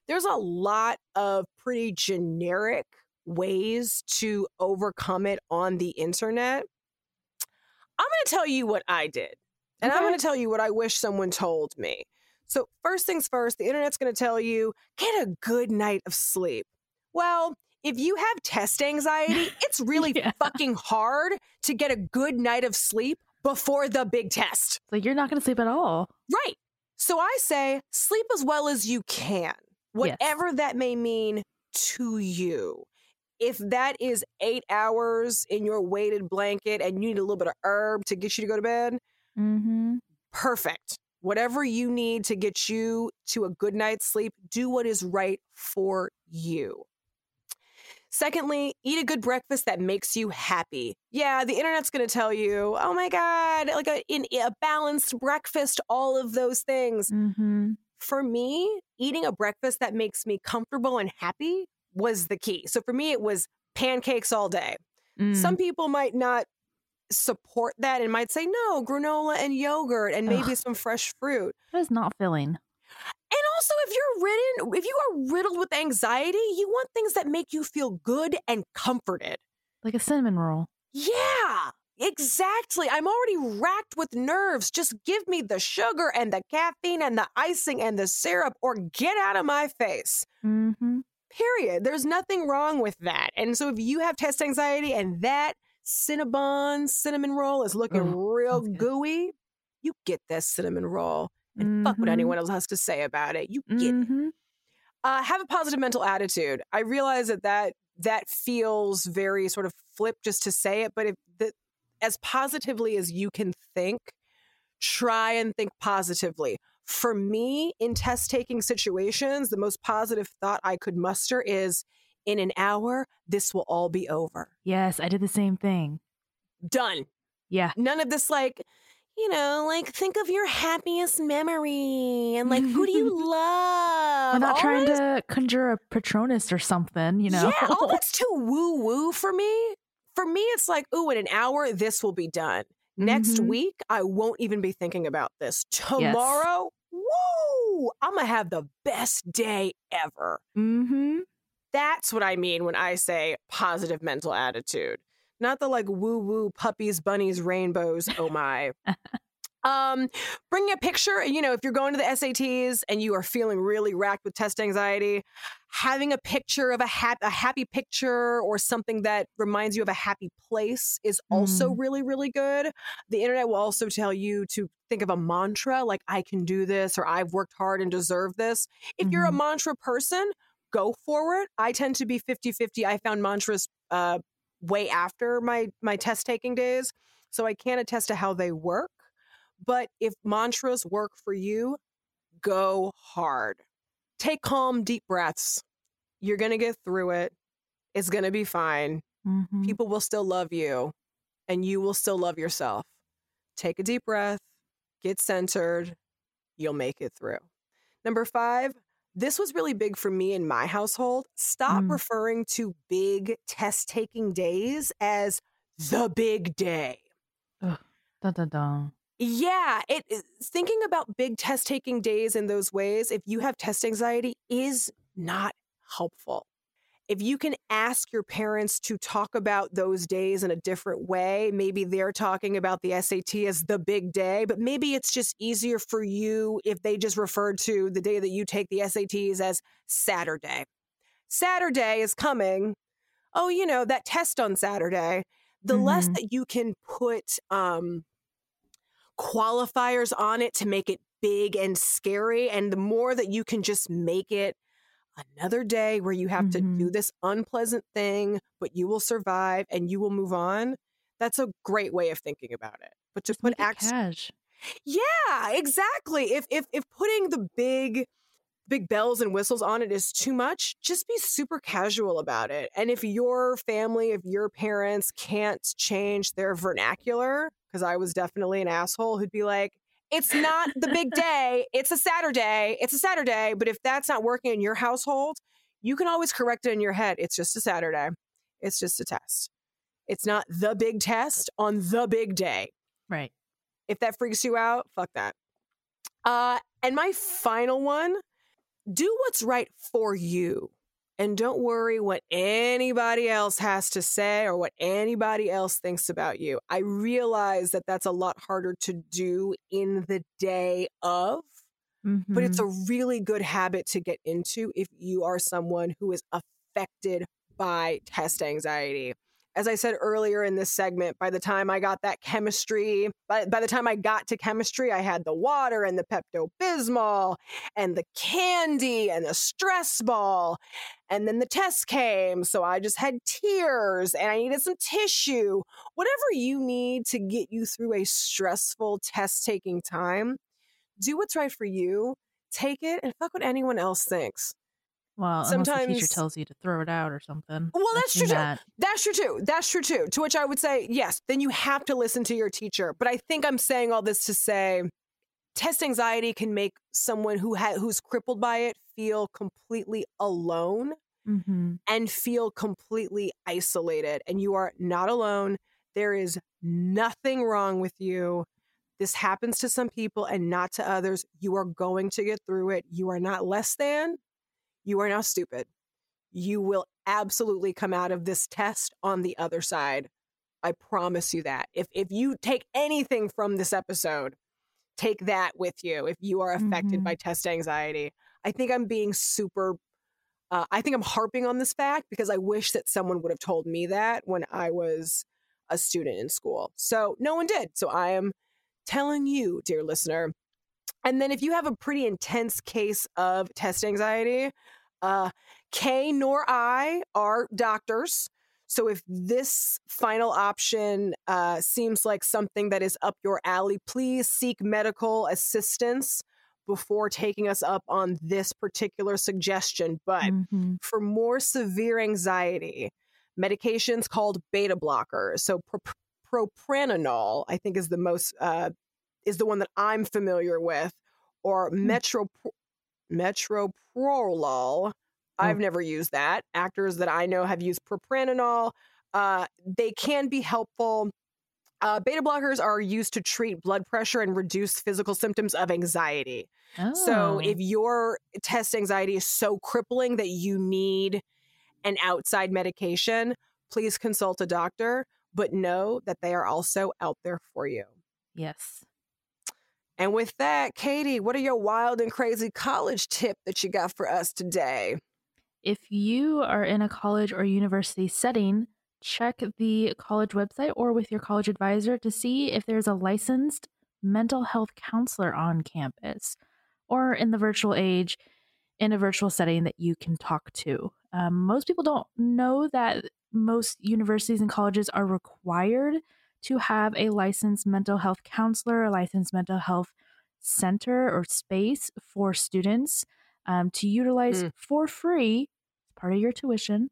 there's a lot of pretty generic ways to overcome it on the internet. I'm going to tell you what I did. And okay. I'm going to tell you what I wish someone told me. So, first things first, the internet's going to tell you get a good night of sleep. Well, if you have test anxiety, it's really Yeah. fucking hard to get a good night of sleep before the big test. Like you're not going to sleep at all. Right. So I say sleep as well as you can, whatever that may mean to you. If that is eight hours in your weighted blanket and you need a little bit of herb to get you to go to bed, Mm-hmm. perfect. Whatever you need to get you to a good night's sleep, do what is right for you. Secondly, eat a good breakfast that makes you happy. Yeah, the internet's going to tell you, oh my God, like a, in, a balanced breakfast, all of those things. Mm-hmm. For me, eating a breakfast that makes me comfortable and happy was the key. So for me, it was pancakes all day. Mm. Some people might not support that and might say, no, granola and yogurt and maybe Ugh. some fresh fruit. that is not filling. And also, if you're ridden, if you are riddled with anxiety, you want things that make you feel good and comforted. Like a cinnamon roll. Yeah, exactly. I'm already racked with nerves. Just give me the sugar and the caffeine and the icing and the syrup or get out of my face. Mm-hmm. Period. There's nothing wrong with that. And so if you have test anxiety and that Cinnabon cinnamon roll is looking real gooey, you get this cinnamon roll and fuck what Mhm. anyone else has to say about it. You get it. Mm-hmm. uh, have a positive mental attitude. I realize that that that feels very sort of flip just to say it, but if the, as positively as you can think, try and think positively. For me, in test taking situations, the most positive thought I could muster is in an hour, this will all be over. Yes, I did the same thing. Done. Yeah. None of this, like, you know, like think of your happiest memory and like who do you love? I'm not All trying to conjure a Patronus or something, you know? Yeah, all that's too woo woo for me. For me, it's like, ooh, in an hour, this will be done. Next Mhm. week, I won't even be thinking about this. Tomorrow, woo, I'm gonna have the best day ever. mm-hmm. That's what I mean when I say positive mental attitude. Not the like woo woo puppies, bunnies, rainbows. Oh my. um, bring a picture. You know, if you're going to the SATs and you are feeling really racked with test anxiety, having a picture of a, hap- a happy picture or something that reminds you of a happy place is also Mm. really, really good. The internet will also tell you to think of a mantra like, I can do this or I've worked hard and deserve this. If you're a Mhm. mantra person, go for it. I tend to be 50 50. I found mantras uh, way after my, my test taking days. So I can't attest to how they work. But if mantras work for you, go hard. Take calm, deep breaths. You're going to get through it. It's going to be fine. Mm-hmm. People will still love you and you will still love yourself. Take a deep breath, get centered. You'll make it through. Number five, this was really big for me in my household. Stop Mm. referring to big test taking days as the big day. Dun, dun, dun. Yeah, it thinking about big test taking days in those ways if you have test anxiety is not helpful. If you can ask your parents to talk about those days in a different way, maybe they're talking about the SAT as the big day, but maybe it's just easier for you if they just refer to the day that you take the SATs as Saturday. Saturday is coming. Oh, you know, that test on Saturday. The less Mhm. that you can put um qualifiers on it to make it big and scary. And the more that you can just make it another day where you have to do mm-hmm. this unpleasant thing, but you will survive and you will move on, that's a great way of thinking about it. But to Just put make it act cash. yeah, exactly. If if if putting the big big bells and whistles on it is too much, just be super casual about it. And if your family, if your parents can't change their vernacular, because I was definitely an asshole who'd be like, it's not the big day, it's a Saturday, it's a Saturday. But if that's not working in your household, you can always correct it in your head. It's just a Saturday. It's just a test. It's not the big test on the big day Right. if that freaks you out, fuck that. Uh, and my final one do what's right for you. And don't worry what anybody else has to say or what anybody else thinks about you. I realize that that's a lot harder to do in the day of, but it's Mhm. a really good habit to get into if you are someone who is affected by test anxiety. As I said earlier in this segment, by the time I got that chemistry, by, by the time I got to chemistry, I had the water and the Pepto Bismol and the candy and the stress ball. And then the test came. So I just had tears and I needed some tissue. Whatever you need to get you through a stressful test taking time, do what's right for you. Take it and fuck what anyone else thinks. Well, sometimes the teacher tells you to throw it out or something. Well, that's true that. too. That's true too. That's true too. To which I would say, yes, then you have to listen to your teacher. But I think I'm saying all this to say test anxiety can make someone who ha- who's crippled by it feel completely alone mm-hmm. and feel completely isolated. And you are not alone. There is nothing wrong with you. This happens to some people and not to others. You are going to get through it. You are not less than you are now stupid. You will absolutely come out of this test on the other side. I promise you that. If if you take anything from this episode, take that with you if you are affected mm-hmm. by test anxiety. I think I'm being super uh, I think I'm harping on this fact because I wish that someone would have told me that when I was a student in school. So no one did. So I am telling you, dear listener. And then if you have a pretty intense case of test anxiety, uh, Kay nor I are doctors. So if this final option uh, seems like something that is up your alley, please seek medical assistance before taking us up on this particular suggestion. But mm-hmm. for more severe anxiety, medications called beta blockers. So pro- propranolol, I think, is the most uh, is the one that I'm familiar with, or mm. metro metoprolol. I've mm. never used that. Actors that I know have used propranolol. Uh, they can be helpful. Uh, beta blockers are used to treat blood pressure and reduce physical symptoms of anxiety. Oh. So, if your test anxiety is so crippling that you need an outside medication, please consult a doctor, but know that they are also out there for you. Yes. And with that, Kaytie, what are your wild and crazy college tip that you got for us today? If you are in a college or university setting, check the college website or with your college advisor to see if there's a licensed mental health counselor on campus or in the virtual age in a virtual setting that you can talk to. Um, most people don't know that most universities and colleges are required to have a licensed mental health counselor, a licensed mental health center or space for students um, to utilize mm. for free, part of your tuition,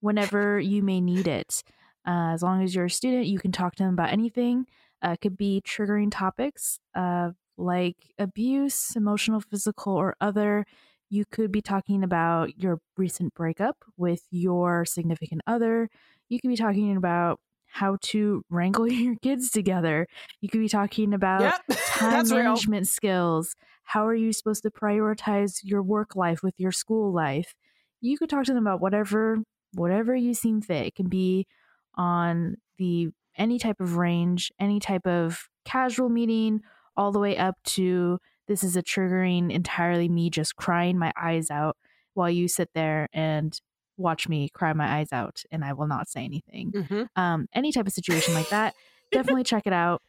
whenever you may need it. Uh, as long as you're a student, you can talk to them about anything. Uh, it could be triggering topics uh, like abuse, emotional, physical, or other. You could be talking about your recent breakup with your significant other. You could be talking about how to wrangle your kids together. You could be talking about yep, time management real. skills. How are you supposed to prioritize your work life with your school life? You could talk to them about whatever whatever you seem fit. It can be on the any type of range, any type of casual meeting, all the way up to this is a triggering entirely me just crying my eyes out while you sit there and watch me cry my eyes out and I will not say anything. Mm-hmm. Um, any type of situation like that, definitely check it out.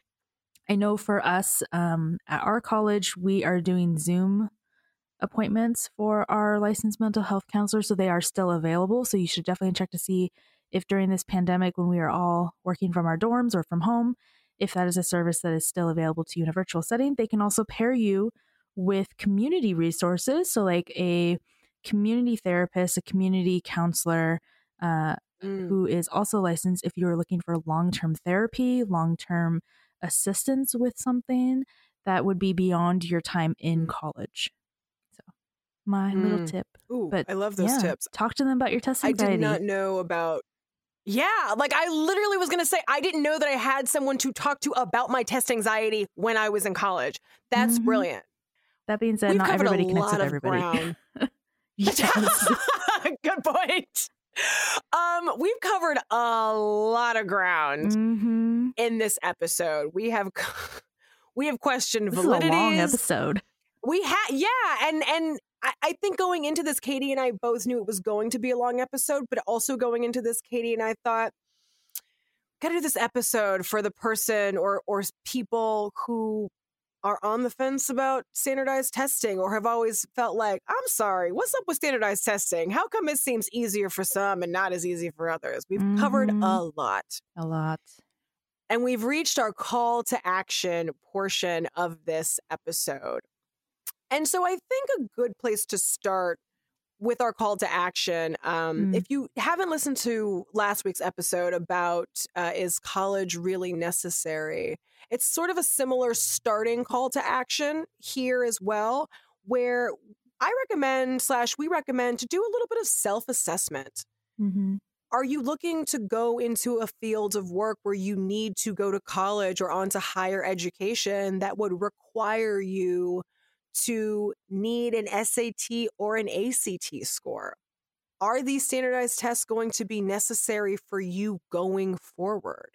I know for us um, at our college, we are doing Zoom appointments for our licensed mental health counselors. so they are still available. So you should definitely check to see if during this pandemic, when we are all working from our dorms or from home, if that is a service that is still available to you in a virtual setting. They can also pair you with community resources. So, like a community therapist, a community counselor uh, mm. who is also licensed if you're looking for long term therapy, long term assistance with something that would be beyond your time in mm. college. So, my mm. little tip. Ooh, but I love those yeah, tips. Talk to them about your test anxiety. I did not know about. Yeah, like I literally was going to say, I didn't know that I had someone to talk to about my test anxiety when I was in college. That's mm-hmm. brilliant. That being said, We've not everybody connects with everybody. Yes. Good point. Um, we've covered a lot of ground mm-hmm. in this episode. We have we have questioned validity. long episode. We had yeah, and and I, I think going into this, Kaytie and I both knew it was going to be a long episode, but also going into this, Kaytie and I thought, gotta do this episode for the person or or people who are on the fence about standardized testing or have always felt like, I'm sorry, what's up with standardized testing? How come it seems easier for some and not as easy for others? We've mm-hmm. covered a lot. A lot. And we've reached our call to action portion of this episode. And so I think a good place to start with our call to action. Um, mm. If you haven't listened to last week's episode about uh, is college really necessary, it's sort of a similar starting call to action here as well, where I recommend slash we recommend to do a little bit of self assessment. Mm-hmm. Are you looking to go into a field of work where you need to go to college or onto higher education that would require you to need an SAT or an ACT score? Are these standardized tests going to be necessary for you going forward?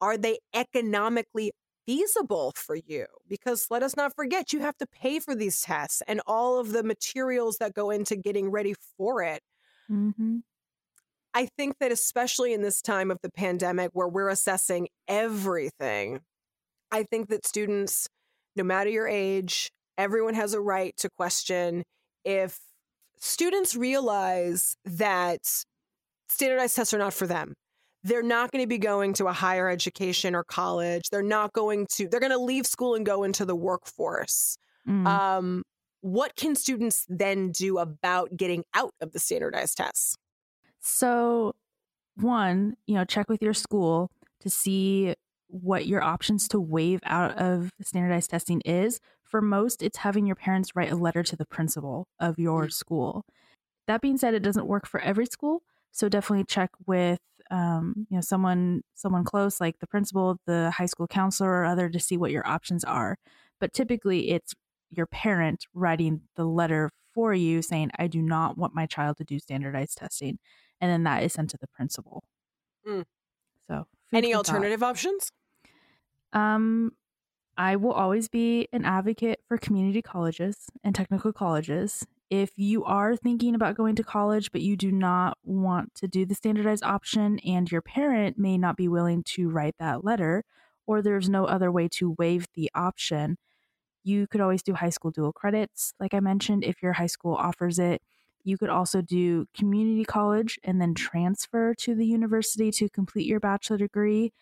Are they economically feasible for you? Because let us not forget, you have to pay for these tests and all of the materials that go into getting ready for it. Mm-hmm. I think that, especially in this time of the pandemic where we're assessing everything, I think that students, no matter your age, everyone has a right to question if students realize that standardized tests are not for them. They're not going to be going to a higher education or college. They're not going to, they're going to leave school and go into the workforce. Mm. Um, what can students then do about getting out of the standardized tests? So, one, you know, check with your school to see what your options to waive out of standardized testing is for most, it's having your parents write a letter to the principal of your mm-hmm. school. That being said, it doesn't work for every school, so definitely check with um, you know someone someone close, like the principal, the high school counselor, or other, to see what your options are. But typically, it's your parent writing the letter for you, saying, "I do not want my child to do standardized testing," and then that is sent to the principal. Mm. So, any alternative thought. options? Um, I will always be an advocate for community colleges and technical colleges. If you are thinking about going to college, but you do not want to do the standardized option, and your parent may not be willing to write that letter, or there's no other way to waive the option, you could always do high school dual credits. Like I mentioned, if your high school offers it, you could also do community college and then transfer to the university to complete your bachelor degree.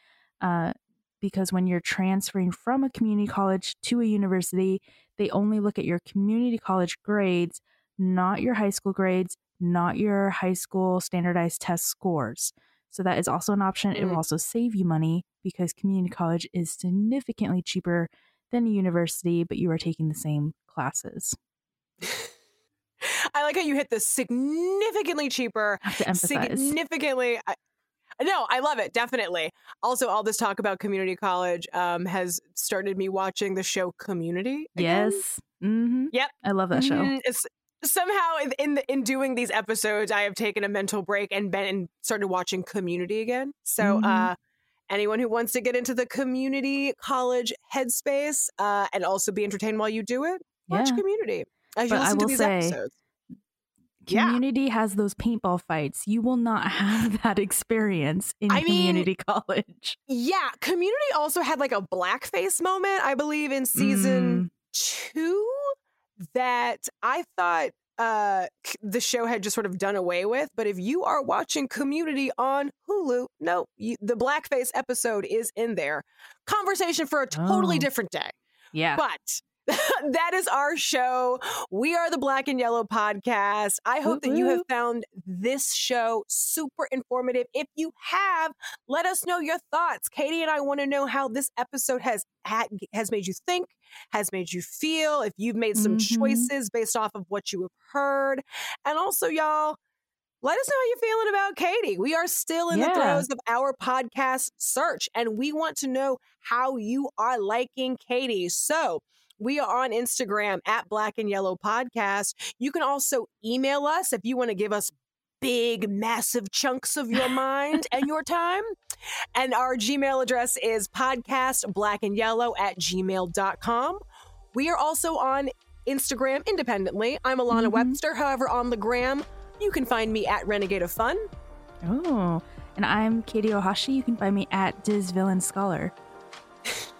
Uh, because when you're transferring from a community college to a university, they only look at your community college grades, not your high school grades, not your high school standardized test scores. So that is also an option. It will mm. also save you money because community college is significantly cheaper than a university, but you are taking the same classes. I like how you hit the significantly cheaper, significantly. No, I love it. Definitely. Also, all this talk about community college um, has started me watching the show Community. Again. Yes. Mm-hmm. Yep. I love that show. Mm, somehow in the, in doing these episodes, I have taken a mental break and been and started watching Community again. So, mm-hmm. uh, anyone who wants to get into the community college headspace uh, and also be entertained while you do it, watch yeah. Community. As you but listen to these say, episodes community yeah. has those paintball fights. You will not have that experience in I community mean, college. Yeah, community also had like a blackface moment, I believe, in season mm. two that I thought uh the show had just sort of done away with but if you are watching community on hulu no you, the blackface episode is in there conversation for a totally oh. different day yeah but that is our show. We are the Black and Yellow podcast. I hope that you have found this show super informative. If you have, let us know your thoughts. Kaytie and I want to know how this episode has had, has made you think, has made you feel, if you've made some mm-hmm. choices based off of what you have heard. And also, y'all, let us know how you're feeling about Kaytie. We are still in yeah. the throes of our podcast search, and we want to know how you are liking Kaytie. So we are on Instagram at Black and Yellow Podcast. You can also email us if you want to give us big, massive chunks of your mind and your time. And our Gmail address is podcastblackandyellow at gmail.com. We are also on Instagram independently. I'm Alana Mhm. Webster. However, on the gram, you can find me at Renegade of Fun. Oh, and I'm Kaytie Ohashi. You can find me at Diz Villain Scholar.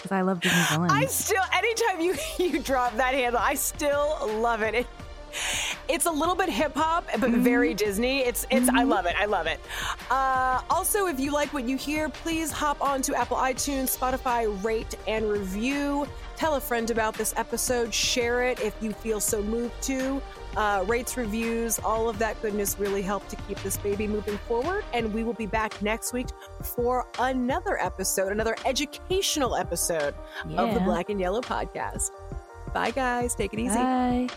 Because I love Disney villains. I still, anytime you you drop that handle, I still love it. it it's a little bit hip hop, but very Disney. It's it's I love it. I love it. Uh, also, if you like what you hear, please hop on to Apple iTunes, Spotify, rate and review. Tell a friend about this episode. Share it if you feel so moved to. Uh, rates, reviews, all of that goodness really help to keep this baby moving forward. And we will be back next week for another episode, another educational episode of the Black and Yellow podcast. Bye, guys. Take it easy. Bye.